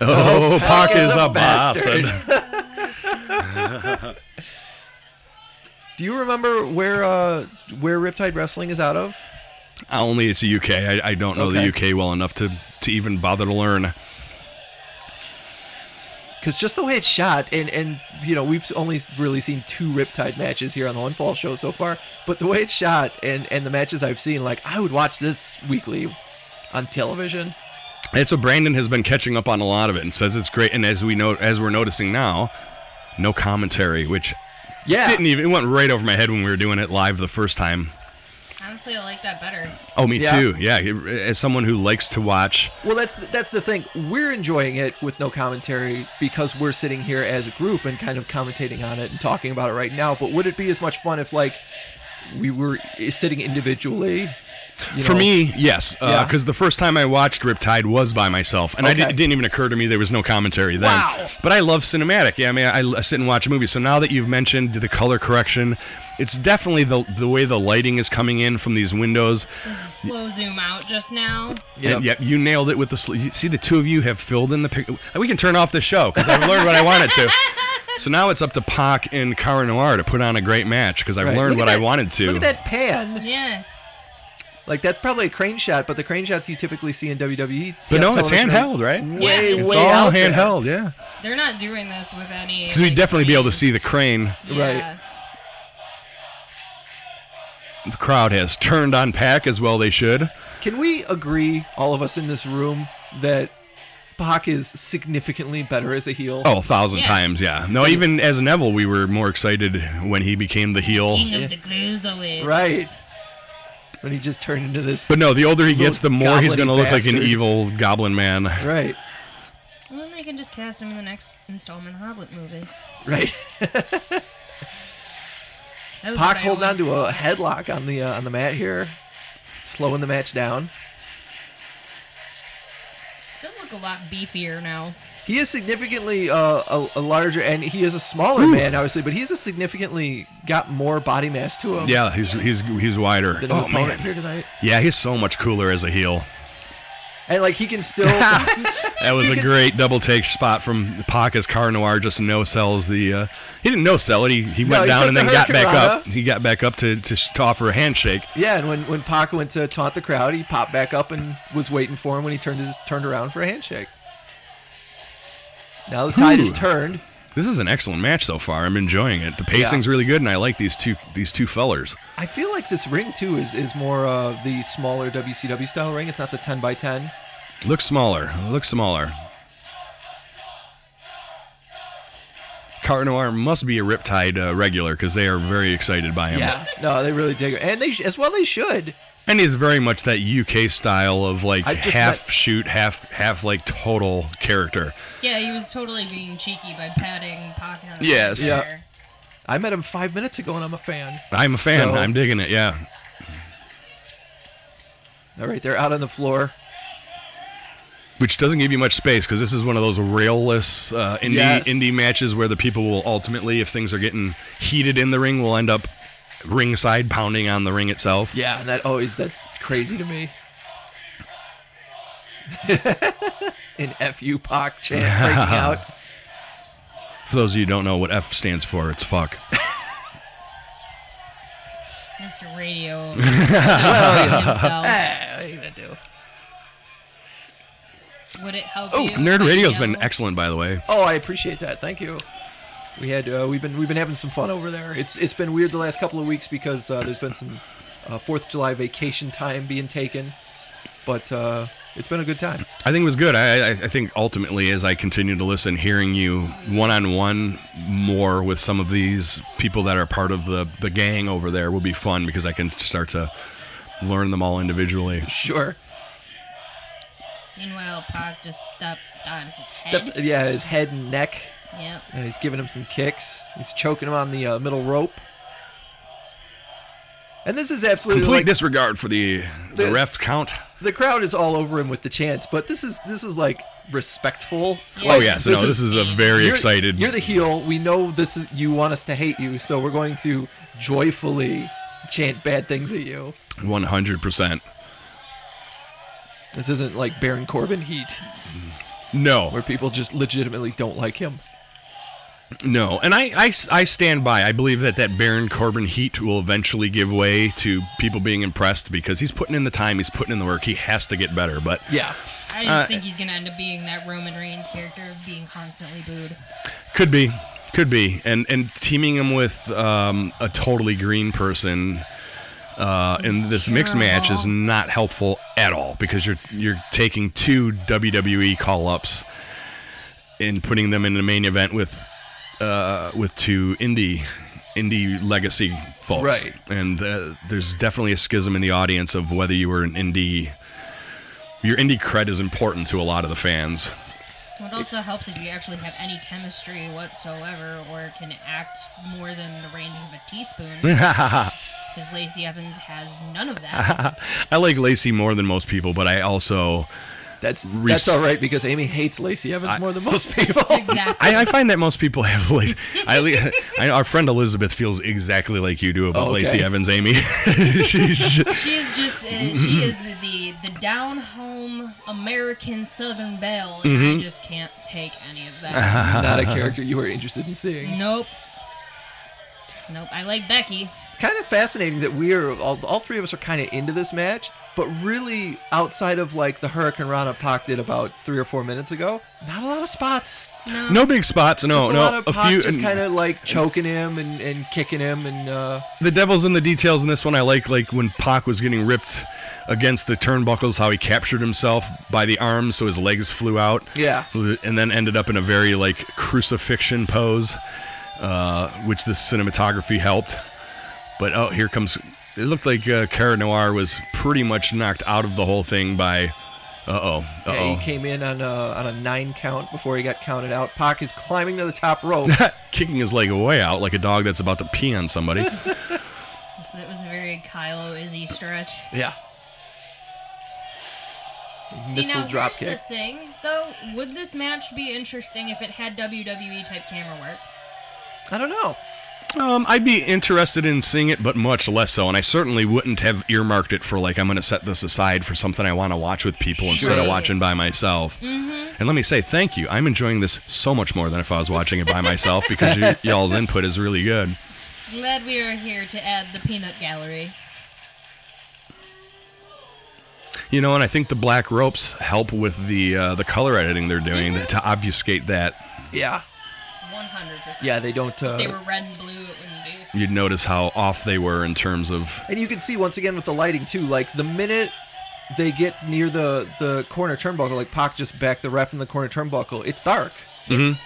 oh, Pac is a bastard. Do you remember where uh, where Riptide Wrestling is out of? Only it's the UK. I, I don't know Okay. the UK well enough to, to even bother to learn. Because just the way it's shot, and and you know we've only really seen two Riptide matches here on the One Fall Show so far, but the way it's shot and and the matches I've seen, like I would watch this weekly on television. And so Brandon has been catching up on a lot of it and says it's great. And as we know, as we're noticing now, no commentary, which Yeah, didn't even it went right over my head when we were doing it live the first time. Honestly, I like that better. Oh, me Yeah. too. Yeah, as someone who likes to watch Well, that's the, that's the thing. We're enjoying it with no commentary because we're sitting here as a group and kind of commentating on it and talking about it right now. But would it be as much fun if like we were sitting individually? You For know? me, yes, uh, Yeah. because the first time I watched Riptide was by myself, and Okay. did, it didn't even occur to me there was no commentary then. Wow. But I love cinematic. Yeah, I mean, I, I sit and watch movies. So now that you've mentioned the color correction, it's definitely the the way the lighting is coming in from these windows. Slow zoom out just now. Yep. And, yep, you nailed it with the. Sl- you see, the two of you have filled in the pic. We can turn off the show because I've learned what I wanted to. So now it's up to Pac and Cara Noir to put on a great match because I've Right. learned Look what at I that- wanted to. Look at that pan. Yeah. Like that's probably a crane shot, but the crane shots you typically see in WWE. But no, it's television are handheld, right? Way, Yeah. It's way all out there. handheld, yeah. They're not doing this with any. Because we'd like, definitely be able to see the crane. Yeah. The crowd has turned on Pac as well they should. Can we agree, all of us in this room, that Pac is significantly better as a heel. Oh, a thousand Yeah. times, yeah. No, even as Neville, we were more excited when he became the heel. King of the Cruiserweights. Right. When he just turned into this. But no, the older he gets, the more he's going to look like an bastard. evil goblin man. Right. Well, then they can just cast him in the next installment of Hobbit movies. Right. That was Pac what I holding on always- to a headlock on the uh, on the mat here, slowing the match down. Does look a lot beefier now. He is significantly uh, a, a larger, and he is a smaller man, obviously, but he's a significantly got more body mass to him. Yeah, he's he's he's wider. Than Oh man, yeah, he's so much cooler as a heel. and like he can still. That was a great double take spot from Pac as Cara Noir just no sells the. Uh, he didn't no sell it. He, he went he down took and the then got back up. He got back up to, to, to offer a handshake. yeah, and when when Pac went to taunt the crowd, he popped back up and was waiting for him when he turned his turned around for a handshake. Now the tide is Whew. turned. This is an excellent match so far. I'm enjoying it. The pacing's really good, and I like these two these two fellers. I feel like this ring too is is more uh, the smaller WCW style ring. It's not the 10 by 10. Looks smaller. Looks smaller. Cara Noir must be a Riptide uh, regular because they are very excited by him. Yeah, no, they really dig it, and they sh- as well they should. And he's very much that UK style of like I just half met- shoot, half half like total character. Yeah, he was totally being cheeky by patting Pac on the Yes. Yeah. there. I met him five minutes ago, and I'm a fan. I'm a fan. So- I'm digging it. Yeah. All right, they're out on the floor. Which doesn't give you much space because this is one of those railless uh, indie Yes. indie matches where the people will ultimately, if things are getting heated in the ring, will end up ringside pounding on the ring itself. Yeah, and that always that's crazy to me. An FU Pac chant breaking out. For those of you who don't know what F stands for, it's fuck. Mr. Radio. himself. Ah, what are you gonna do? Would it help Oh, you? Nerd Radio's been excellent, by the way. Oh, I appreciate that. Thank you. We had uh, we've been we've been having some fun over there. It's it's been weird the last couple of weeks because uh, there's been some uh, Fourth of July vacation time being taken, but uh, it's been a good time. I think it was good. I, I, I think ultimately, as I continue to listen, hearing you one on one more with some of these people that are part of the, the gang over there will be fun because I can start to learn them all individually. Sure. Meanwhile, Pac just stepped on his Step, head. yeah, his head and neck. Yep. And he's giving him some kicks. He's choking him on the uh, middle rope. And this is absolutely Complete like, disregard for the, the The- ref count. the crowd is all over him with the chants, but this is this is like respectful. Yeah. Oh yeah, so This no, is- this is a very You're- excited. You're the heel. We know this is you want us to hate you, so we're going to joyfully chant bad things at you. One hundred percent. This isn't like Baron Corbin heat, No, where people just legitimately don't like him. No, and I, I, I stand by. I believe that that Baron Corbin heat will eventually give way to people being impressed because he's putting in the time, he's putting in the work. He has to get better, but Yeah, I just Uh, think he's gonna end up being that Roman Reigns character of being constantly booed. Could be, could be, and and teaming him with um, a totally green person uh, in this mixed match is not helpful at all because you're you're taking two WWE call ups and putting them in the main event with uh, with two indie indie legacy folks, Right. And uh, there's definitely a schism in the audience of whether you were an indie. Your indie cred is important to a lot of the fans. What also helps if you actually have any chemistry whatsoever, or can act more than the range of a teaspoon. Because Lacey Evans has none of that. I like Lacey more than most people, but I also that's Res- that's all right because Amy hates Lacey Evans more than most people. exactly. I, I find that most people have like I, I our friend Elizabeth feels exactly like you do about Okay. Lacey Evans, Amy. She's just- She is just uh, she is the the down home American Southern belle, and Mm-hmm. I just can't take any of that. Not a character you are interested in seeing. nope. Nope. I like Becky. It's kind of fascinating that we are all, all three of us are kind of into this match, but really outside of like the Hurricanrana Pac did about three or four minutes ago, not a lot of spots. No. no big spots. No, just a no, lot of a Pac few. just kind of like choking him and, and kicking him and uh, the devil's in the details in this one. I like like when Pac was getting ripped against the turnbuckles, how he captured himself by the arms so his legs flew out. Yeah. And then ended up in a very like crucifixion pose, uh, which the cinematography helped. But oh, here comes. It looked like uh, Cara Noir was pretty much knocked out of the whole thing by. Uh oh. Uh Yeah, oh. he came in on a, on a nine count before he got counted out. Pac is climbing to the top rope. Kicking his leg way out like a dog that's about to pee on somebody. So that was a very Kylo Izzy stretch. yeah. See Missile now, drop here's kick. the thing, though. Would this match be interesting if it had WWE type camera work? I don't know. Um, I'd be interested in seeing it, but much less so. And I certainly wouldn't have earmarked it for like I'm going to set this aside for something I want to watch with people instead of watching by myself. Mm-hmm. And let me say thank you. I'm enjoying this so much more than if I was watching it by myself because y- y'all's input is really good. Glad we are here to add the peanut gallery. You know, and I think the black ropes help with the uh, the color editing they're doing Mm-hmm. to obfuscate that. Yeah. 100%. Yeah, they don't. Uh, If they were red and blue, it wouldn't be. You'd notice how off they were in terms of and you can see once again with the lighting too. Like the minute they get near the the corner turnbuckle, like Pac just backed the ref in the corner turnbuckle. It's dark. Mm-hmm.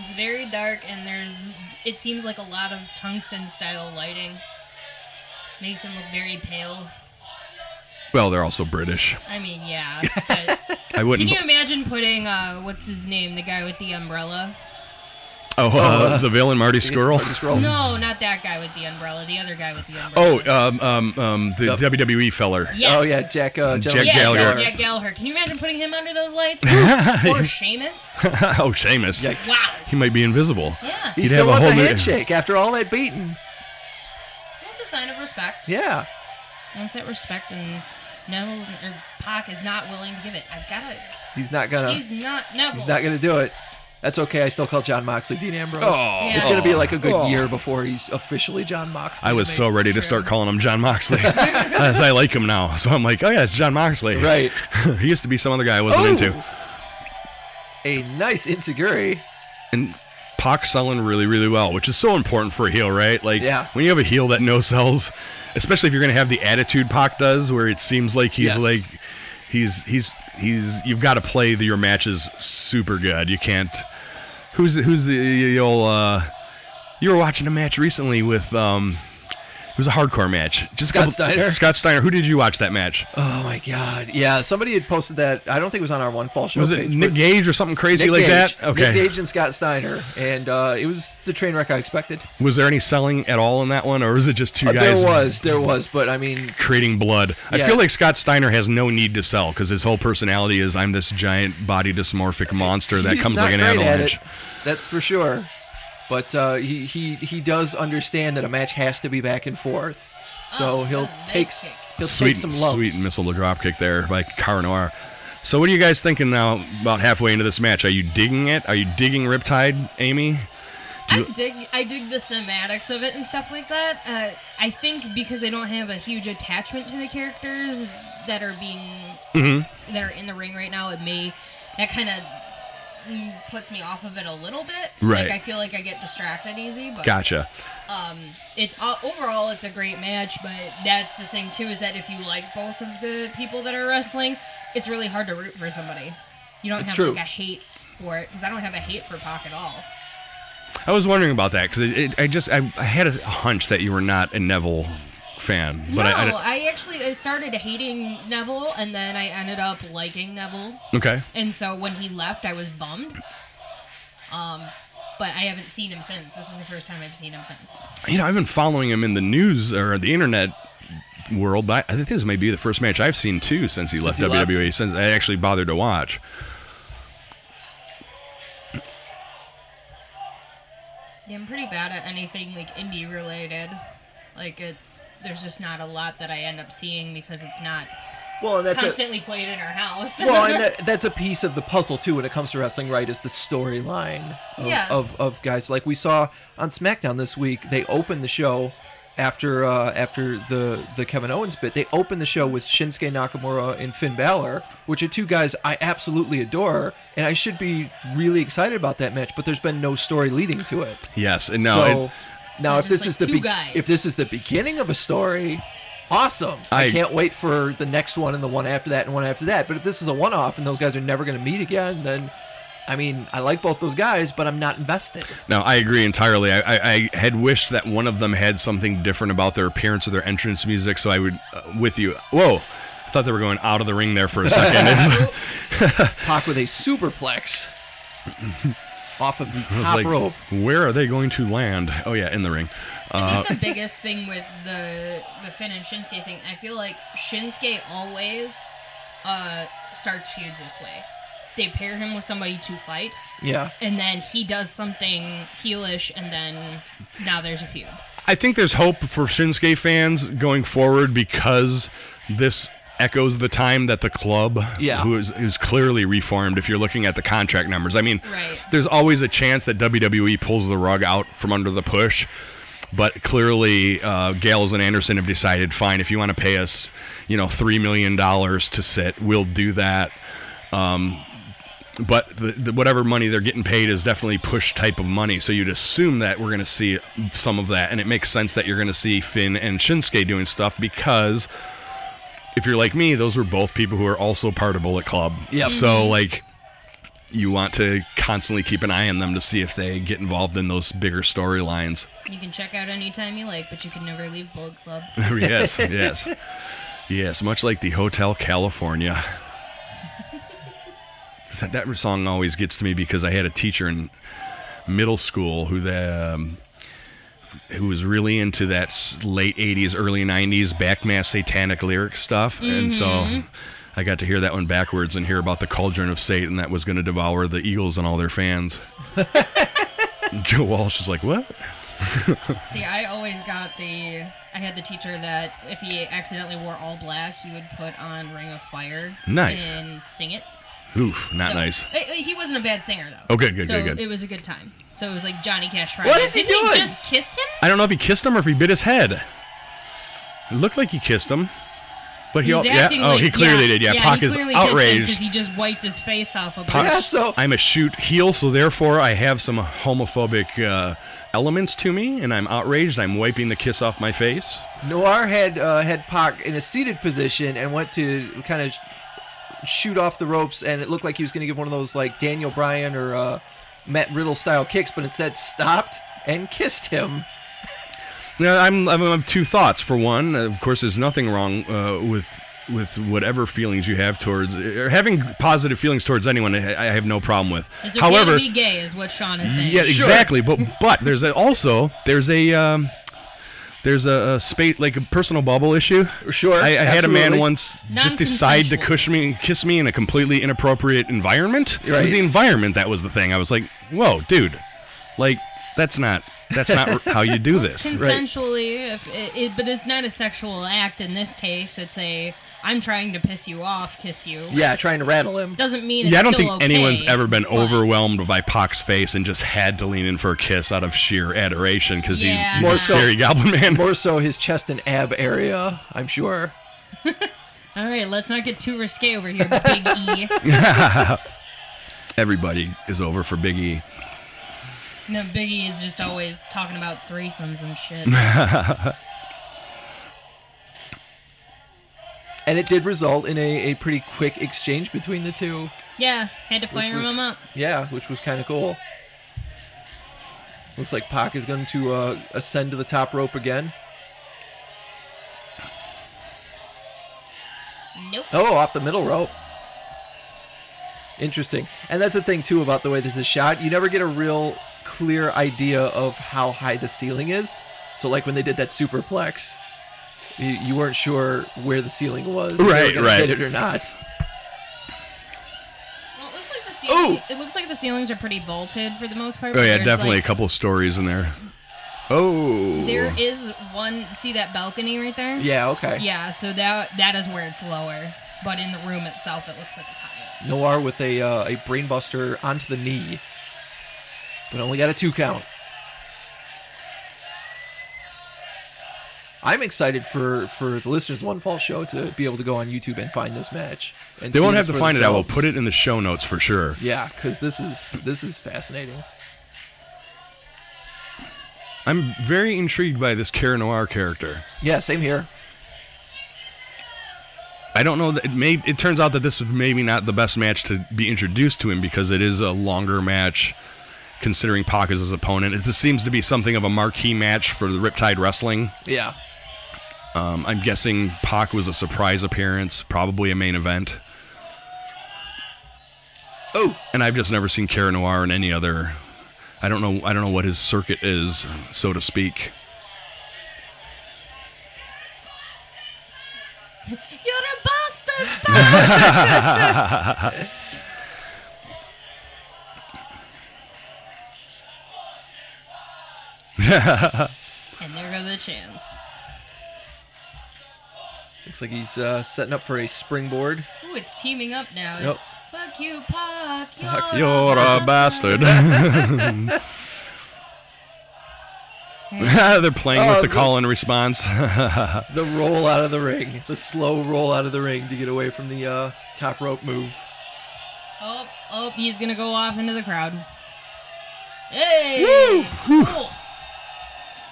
It's very dark, and there's. It seems like a lot of tungsten style lighting. Makes him look very pale. well, they're also British. I mean, yeah. But I can wouldn't. Can you imagine putting, uh, what's his name? The guy with the umbrella? Oh, uh, the villain Marty Scurll. Marty Scurll. No, not that guy with the umbrella. The other guy with the umbrella. Oh, um, um, um, the Yep. WWE feller. yeah. Oh yeah, Jack. Uh, Jack Gentleman Yeah, Gallagher. Jack Gallagher. Can you imagine putting him under those lights? or Sheamus? oh, Sheamus. Yikes. Wow. He might be invisible. Yeah. He He'd still have a wants a, whole new- handshake after all that beating. That's a sign of respect. Yeah. Once that respect and no, or Pac is not willing to give it. I've got to. He's not gonna. He's not Neville. He's not gonna do it. That's okay. I still call John Moxley Dean Ambrose. Oh. It's gonna be like a good Oh. year before he's officially John Moxley. I was so ready to start calling him John Moxley, as I like him now. So I'm like, oh yeah, it's John Moxley. Right. he used to be some other guy I wasn't Ooh. into. A nice insecurity. And Pac selling really, really well, which is so important for a heel, right? Like Yeah. when you have a heel that no sells, especially if you're gonna have the attitude Pac does, where it seems like he's Yes. like, he's he's he's you've got to play the, your matches super good. You can't. Who's who's the, old? Uh, you were watching a match recently with um. It was a hardcore match. Just Scott couple- Steiner? Scott Steiner. Who did you watch that match? Oh my god. Yeah, somebody had posted that. I don't think it was on our one fall show. Was it page, Nick Gage or something crazy Nick like Gage. that? Okay. Nick Gage and Scott Steiner, and uh, it was the train wreck I expected. Was there any selling at all in that one, or was it just two Uh, guys? there was, there was, but I mean, creating blood. I feel like Scott Steiner has no need to sell because his whole personality is I'm this giant body dysmorphic monster that he's comes like an avalanche. That's for sure. But uh, he he he does understand that a match has to be back and forth, so Oh, he'll nice take kick. he'll Sweet, take some lumps. sweet missile to drop kick there by Cara Noir. So what are you guys thinking now? About halfway into this match, are you digging it? Are you digging Riptide, Amy? I dig I dig the cinematics of it and stuff like that. Uh, I think because I don't have a huge attachment to the characters that are being Mm-hmm. that are in the ring right now, it may that kind of puts me off of it a little bit. Right. Like I feel like I get distracted easy, but Gotcha. um, it's uh, overall it's a great match. But that's the thing too is that if you like both of the people that are wrestling, it's really hard to root for somebody. You don't It's have true. like a hate for it because I don't have a hate for Pac at all. I was wondering about that because I just I, I had a hunch that you were not a Neville fan, but no, I, I, I actually I started hating Neville, and then I ended up liking Neville. okay. And so when he left, I was bummed. Um, but I haven't seen him since. This is the first time I've seen him since. You know, I've been following him in the news or the internet world. but I think this may be the first match I've seen too since he left he left? WWE. Since I actually bothered to watch. Yeah, I'm pretty bad at anything like indie related. Like it's there's just not a lot that I end up seeing because it's not Well, and that's a, constantly played in our house. well, and that, that's a piece of the puzzle too when it comes to wrestling, right? Is the storyline of, Yeah. of, of guys like we saw on SmackDown this week. They opened the show after uh, after the the Kevin Owens bit. They opened the show with Shinsuke Nakamura and Finn Balor, which are two guys I absolutely adore, and I should be really excited about that match. But there's been no story leading to it. Yes, and no, so it, now, if this just is the be- guys. if this is the beginning of a story, awesome. I, I- can't wait for the next one and the one after that and one after that. But if this is a one-off and those guys are never going to meet again, then I mean, I like both those guys, but I'm not invested. No, I agree entirely. I, I, I had wished that one of them had something different about their appearance or their entrance music, so I would, uh, with you. Whoa, I thought they were going out of the ring there for a second. Pac with a superplex off of the top like, rope. where are they going to land? Oh yeah, in the ring. I think the biggest thing with the the Finn and Shinsuke thing, I feel like Shinsuke always uh, starts feuds this way. They pair him with somebody to fight, Yeah. and then he does something heelish, and then now there's a feud. I think there's hope for Shinsuke fans going forward because this echoes the time that the club, Yeah. who is, is clearly reformed. If you're looking at the contract numbers, I mean, Right. there's always a chance that WWE pulls the rug out from under the push. But clearly, uh, Gallows and Anderson have decided, fine, if you want to pay us, you know, three million dollars to sit, we'll do that. Um, but the, the, whatever money they're getting paid is definitely push type of money. So you'd assume that we're going to see some of that, and it makes sense that you're going to see Finn and Shinsuke doing stuff because if you're like me, those were both people who are also part of Bullet Club. Yep. So like, you want to constantly keep an eye on them to see if they get involved in those bigger storylines. You can check out anytime you like, but you can never leave Bullet Club. yes, yes, yes. Much like the Hotel California. That, that song always gets to me because I had a teacher in middle school who the, um, who was really into that late '80s, early '90s backmass satanic lyric stuff, and so. Mm-hmm. I got to hear that one backwards and hear about the cauldron of Satan that was going to devour the Eagles and all their fans. Joe Walsh is like, "What?" See, I always got the. I had the teacher that if he accidentally wore all black, he would put on Ring of Fire. Nice. And sing it. Oof, not So- nice. He wasn't a bad singer though. Oh, good, good, so good, good. It was a good time. So it was like Johnny Cash Friday. What is he Didn't doing? he just kiss him? I don't know if he kissed him or if he bit his head. It looked like he kissed him, but he, He al- was yeah. Oh, like- he clearly yeah, did. Yeah, yeah Pac he is clearly kissed him outraged. because he just wiped his face off a bit. Pac- Yeah, so- I'm a shoot heel, so therefore I have some homophobic uh, elements to me, and I'm outraged. I'm wiping the kiss off my face. Noir had uh, had Pac in a seated position and went to kind of shoot off the ropes, and it looked like he was going to give one of those like Daniel Bryan or uh, Matt Riddle style kicks, but instead stopped and kissed him. Now, I'm, I'm, I have two thoughts. For one, of course, there's nothing wrong uh, with with whatever feelings you have towards or having positive feelings towards anyone. I, I have no problem with. It's okay However, to be gay, is what Sean is saying. Yeah, exactly. But but there's a, also there's a um, there's a, a space like a personal bubble issue. Sure, I, I had a man absolutely. once just decide to Non-consensual. kiss me kiss me in a completely inappropriate environment. It Right. was the environment that was the thing. I was like, whoa, dude, like that's not that's not how you do this. Consensually, if it, it, but it's not a sexual act in this case. It's a I'm trying to piss you off, kiss you. Yeah, trying to rattle him. Doesn't mean it's Yeah, I don't still think okay, anyone's ever been but- overwhelmed by Pac's face and just had to lean in for a kiss out of sheer adoration because Yeah. he's, More he's a so- scary goblin man. More so his chest and ab area, I'm sure. All right, let's not get too risque over here, Big E. Everybody is over for Big E. No, Big E is just always talking about threesomes and shit. And it did result in a, a pretty quick exchange between the two. yeah, had to fire was- him up. Yeah, which was kind of cool. Looks like Pac is going to uh, ascend to the top rope again. Nope. Oh, off the middle rope. Interesting. And that's the thing, too, about the way this is shot. You never get a real clear idea of how high the ceiling is. So, like when they did that superplex, you, you weren't sure where the ceiling was. if they were Right, right. Hit it or not. Well, it looks like the ceiling, It looks like the ceilings are pretty vaulted for the most part. Oh yeah, definitely like- a couple of stories in there. Oh, There is one. See that balcony right there? Yeah, okay. Yeah. So that that is where it's lower, but in the room itself, it looks like it's higher. Noir with a uh, a brainbuster onto the knee, but only got a two count. I'm excited for for the listeners One Fall Show to be able to go on YouTube and find this match. And they won't have to find it. I will put it in the show notes for sure. Yeah, because this is this is fascinating. I'm very intrigued by this Cara Noir character. Yeah, same here. I don't know that it may. It turns out that this was maybe not the best match to be introduced to him because it is a longer match. Considering Pac as his opponent, it seems to be something of a marquee match for the Riptide Wrestling. Yeah. Um, I'm guessing Pac was a surprise appearance, probably a main event. Oh, And I've just never seen Cara Noir in any other. I don't know. I don't know what his circuit is, so to speak. You're a bastard! and there go the chants. Looks like he's uh, setting up for a springboard. Ooh, it's teaming up now. Yep. Fuck you, Pac. You're, Pac's- You're a bastard. They're playing Oh, with the good. call and response. The roll out of the ring, the slow roll out of the ring to get away from the uh, top rope move. Oh, oh, he's gonna go off into the crowd. Hey! Woo! Cool.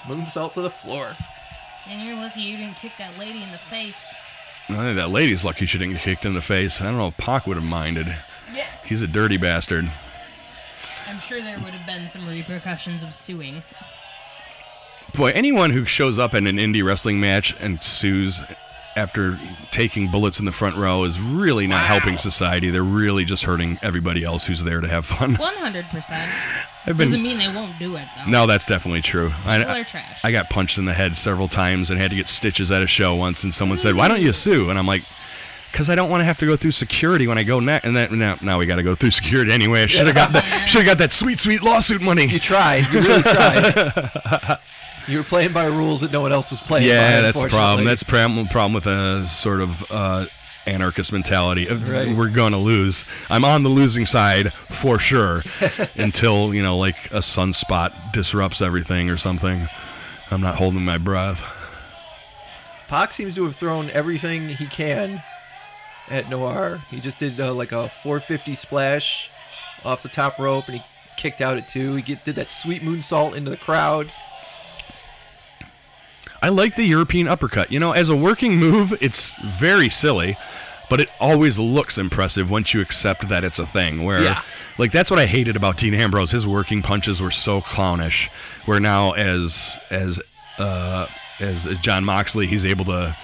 Moonsault to the floor. And you're lucky you didn't kick that lady in the face. I think that lady's lucky she didn't get kicked in the face. I don't know if Pac would have minded. Yeah. He's a dirty bastard. I'm sure there would have been some repercussions of suing. Boy, anyone who shows up in an indie wrestling match and sues after taking bullets in the front row is really not helping society. They're really just hurting everybody else who's there to have fun. 100%. I've Doesn't mean they won't do it, though. No, that's definitely true. People I, are trash. I got punched in the head several times and had to get stitches at a show once, and someone said, "Why don't you mm. sue?" And I'm like, "Cause I don't want to have to go through security when I go next." And then now, now we got to go through security anyway. I should have got that. Should have got that sweet, sweet lawsuit money. You money. tried. You really tried. you were playing by rules that no one else was playing by. Yeah, that's the problem. That's the problem. Problem with a sort of uh, anarchist mentality. Right. We're gonna lose. I'm on the losing side for sure until you know, like a sunspot disrupts everything or something. I'm not holding my breath. Pac seems to have thrown everything he can at Noir. He just did uh, like a 450 splash off the top rope, and he kicked out at two. He get, did that sweet moonsault into the crowd. I like the European uppercut. You know, as a working move, it's very silly, but it always looks impressive once you accept that it's a thing. Where, Yeah. like, that's what I hated about Dean Ambrose. His working punches were so clownish. Where now, as as uh, as John Moxley, he's able to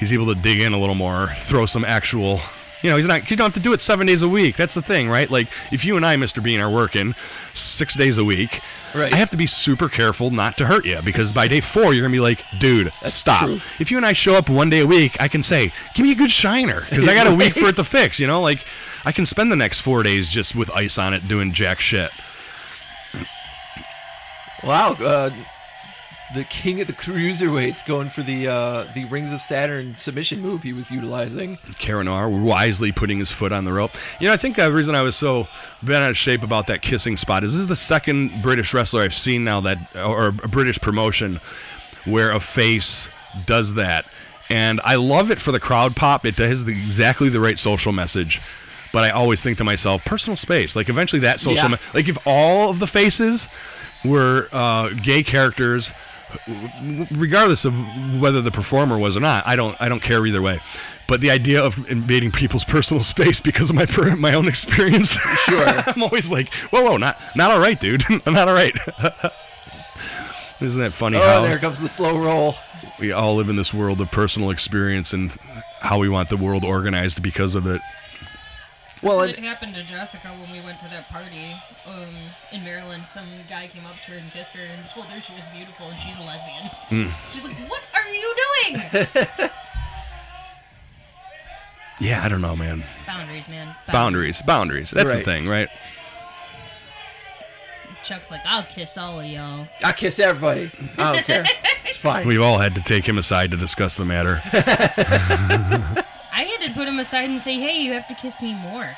he's able to dig in a little more, throw some actual. You know, he's not. You don't have to do it seven days a week. That's the thing, right? Like, if you and I, Mr. Bean, are working six days a week, Right. I have to be super careful not to hurt you because by day four you're gonna be like, dude, stop. true. If you and I show up one day a week, I can say, give me a good shiner because I got a week for it to fix. You know, like I can spend the next four days just with ice on it doing jack shit. Wow, uh, the king of the cruiserweights going for the uh, the Rings of Saturn submission move he was utilizing. Cara Noir wisely putting his foot on the rope. You know, I think the reason I was so bent out of shape about that kissing spot is this is the second British wrestler I've seen now that, or a British promotion, where a face does that. And I love it for the crowd pop. It has the, exactly the right social message. But I always think to myself, personal space. Like eventually that social, Yeah. me- like if all of the faces were uh, gay characters, regardless of whether the performer was or not, I don't I don't care either way. But the idea of invading people's personal space because of my per, my own experience, Sure. I'm always like, whoa, whoa, not not all right, dude, I'm not all right. Isn't that funny Oh, how there comes the slow roll. we all live in this world of personal experience and how we want the world organized because of it? Well, It happened to Jessica when we went to that party um, in Maryland. Some guy came up to her and kissed her and told her she was beautiful and she's a lesbian. Hmm. She's like, "What are you doing?" Yeah, I don't know, man. Boundaries, man. Boundaries, boundaries. That's the thing, right? Chuck's like, "I'll kiss all of y'all." I kiss everybody. I don't care. It's fine. We've all had to take him aside to discuss the matter. I to put him aside and say, "Hey, you have to kiss me more."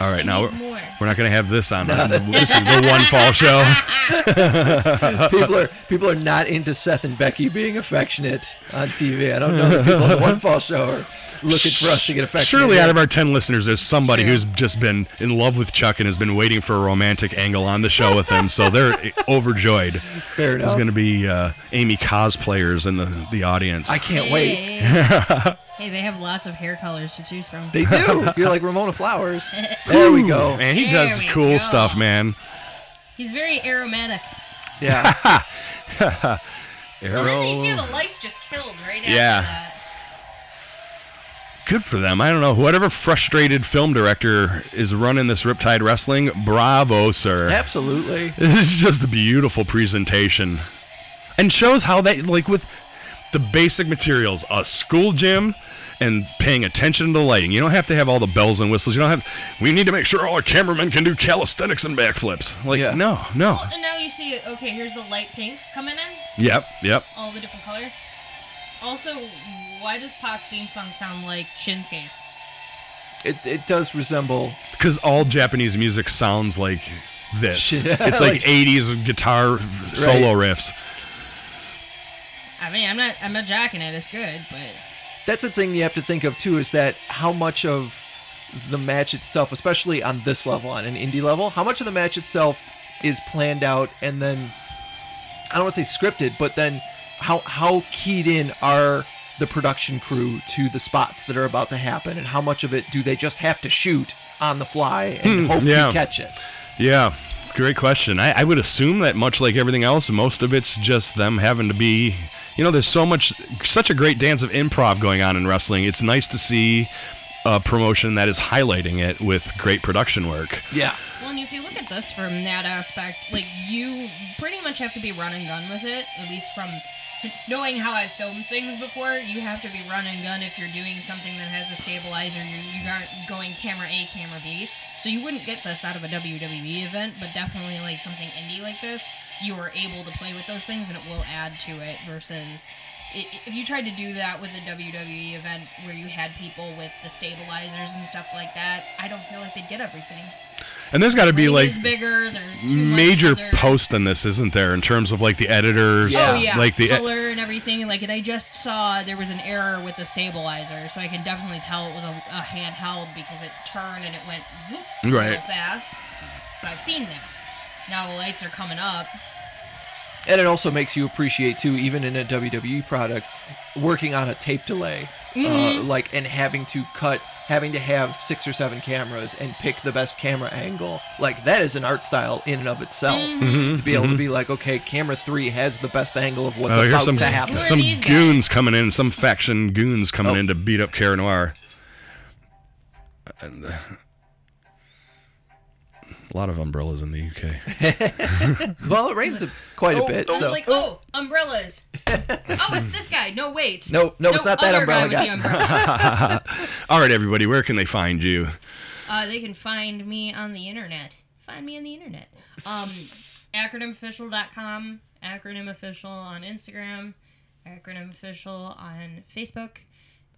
All right, now we're, more. we're not going to have this on uh, this is the one fall show. people are people are not into Seth and Becky being affectionate on TV. I don't know the people on the One Fall Show are looking for us to get affectionate. Surely, out of our 10 listeners, there's somebody True. who's just been in love with Chuck and has been waiting for a romantic angle on the show with him. So they're overjoyed. Fair There's going to be uh, Amy cosplayers in the, the audience. I can't wait. Hey. hey, they have lots of hair colors to choose from. They do. You're like Ramona Flowers. There we go. Man, he There does cool go. stuff, man. He's very aromatic. Yeah. And then you see Arrow. the lights just killed right after Yeah. that. Good for them. I don't know. Whatever frustrated film director is running this Riptide Wrestling, bravo, sir. Absolutely. This is just a beautiful presentation. And shows how they, like, with the basic materials, a school gym and paying attention to the lighting. You don't have to have all the bells and whistles. You don't have, we need to make sure all our cameramen can do calisthenics and backflips. Like, Yeah. no, no. And now you see, okay, here's the light pinks coming in, Yep, yep. all the different colors. Also, why does Pac's theme song sound like Shinsuke's? It, it does resemble. Because all Japanese music sounds like this. Shit. It's like, Like- 80s guitar solo riffs. I mean, I'm not, I'm not jacking it. It's good, but That's the thing you have to think of too is that how much of the match itself, especially on this level, on an indie level, how much of the match itself is planned out and then I don't want to say scripted, but then how how keyed in are the production crew to the spots that are about to happen, and how much of it do they just have to shoot on the fly and hmm, hope yeah. you catch it? Yeah, great question. I, I would assume that much like everything else, most of it's just them having to be. You know, there's so much, such a great dance of improv going on in wrestling. It's nice to see a promotion that is highlighting it with great production work. Yeah, Well, and if you look at this from that aspect, like you pretty much have to be run and gun with it. At least from knowing how I've filmed things before, you have to be run and gun if you're doing something that has a stabilizer. You you aren't going camera A, camera B. So you wouldn't get this out of a WWE event, but definitely like something indie like this, you are able to play with those things, and it will add to it. Versus i- if you tried to do that with a WWE event where you had people with the stabilizers and stuff like that, I don't feel like they'd get everything. And there's got to be like bigger. There's too much major other- post in this, isn't there? In terms of like the editors, Yeah. Oh yeah, like the color and everything. Like, and I just saw there was an error with the stabilizer, so I can definitely tell it was a, a handheld because it turned and it went whoop real Right. fast. So I've seen that. Now the lights are coming up. and it also makes you appreciate too, even in a WWE product, working on a tape delay, uh, like and having to cut, having to have six or seven cameras and pick the best camera angle. Like that is an art style in and of itself. Mm-hmm. Mm-hmm. To be able to mm-hmm. be like, okay, camera three has the best angle of what's Oh, here's about some to happen. Some these guys? goons coming in, some faction goons coming Oh. in to beat up Cara Noir. And, uh, a lot of umbrellas in the UK. Well, it rains a, quite a oh, bit, oh. so like, oh, umbrellas. oh, it's this guy. No, wait. No, no, it's not that umbrella with guy. the umbrella. All right, everybody, where can they find you? Uh, they can find me on the internet. Find me on the internet. Um, acronymofficial.com, acronym official on Instagram, acronym official on Facebook,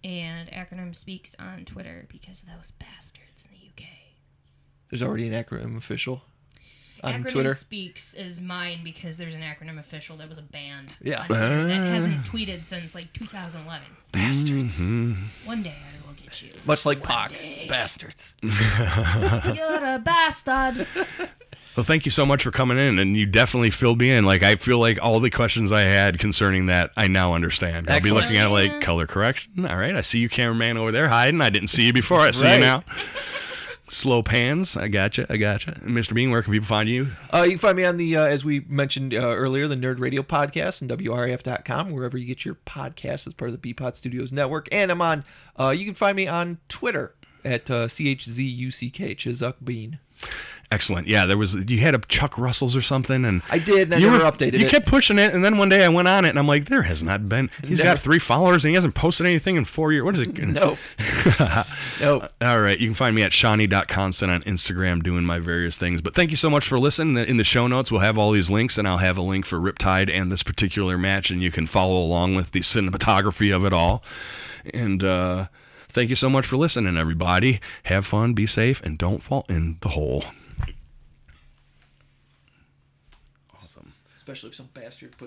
and acronym speaks on Twitter because of those bastards in the UK. there's already an acronym official on acronym Twitter. speaks is mine because there's an acronym official that was a band. Yeah. on Twitter that hasn't tweeted since like 2011. Bastards. One day I will get you. Much like Pac. Bastards. You're a bastard. Well, thank you so much for coming in, and you definitely filled me in. Like I feel like all the questions I had concerning that, I now understand. I'll be looking at it like color correction. All right, I see you, cameraman over there hiding. I didn't see you before. I see Right. you now. Slow pans. I gotcha. I gotcha. Mr. Bean, where can people find you? Uh, you can find me on the, uh, as we mentioned uh, earlier, the Nerd Radio Podcast and WRAF.com, wherever you get your podcasts as part of the Beapod Studios network. And I'm on, uh, you can find me on Twitter at uh, CHZUCK, Bean. Excellent. Yeah, there was you had a Chuck Russells or something, and I did, and I you never were- updated You it. kept pushing it, and then one day I went on it, and I'm like, there has not been. He's Never. got three followers, and he hasn't posted anything in four years. What is it? Nope. nope. All right, you can find me at Shonny.constant on Instagram doing my various things. But thank you so much for listening. In the show notes, we'll have all these links, and I'll have a link for Riptide and this particular match, and you can follow along with the cinematography of it all. And uh, thank you so much for listening, everybody. Have fun, be safe, and don't fall in the hole. Especially if some bastard put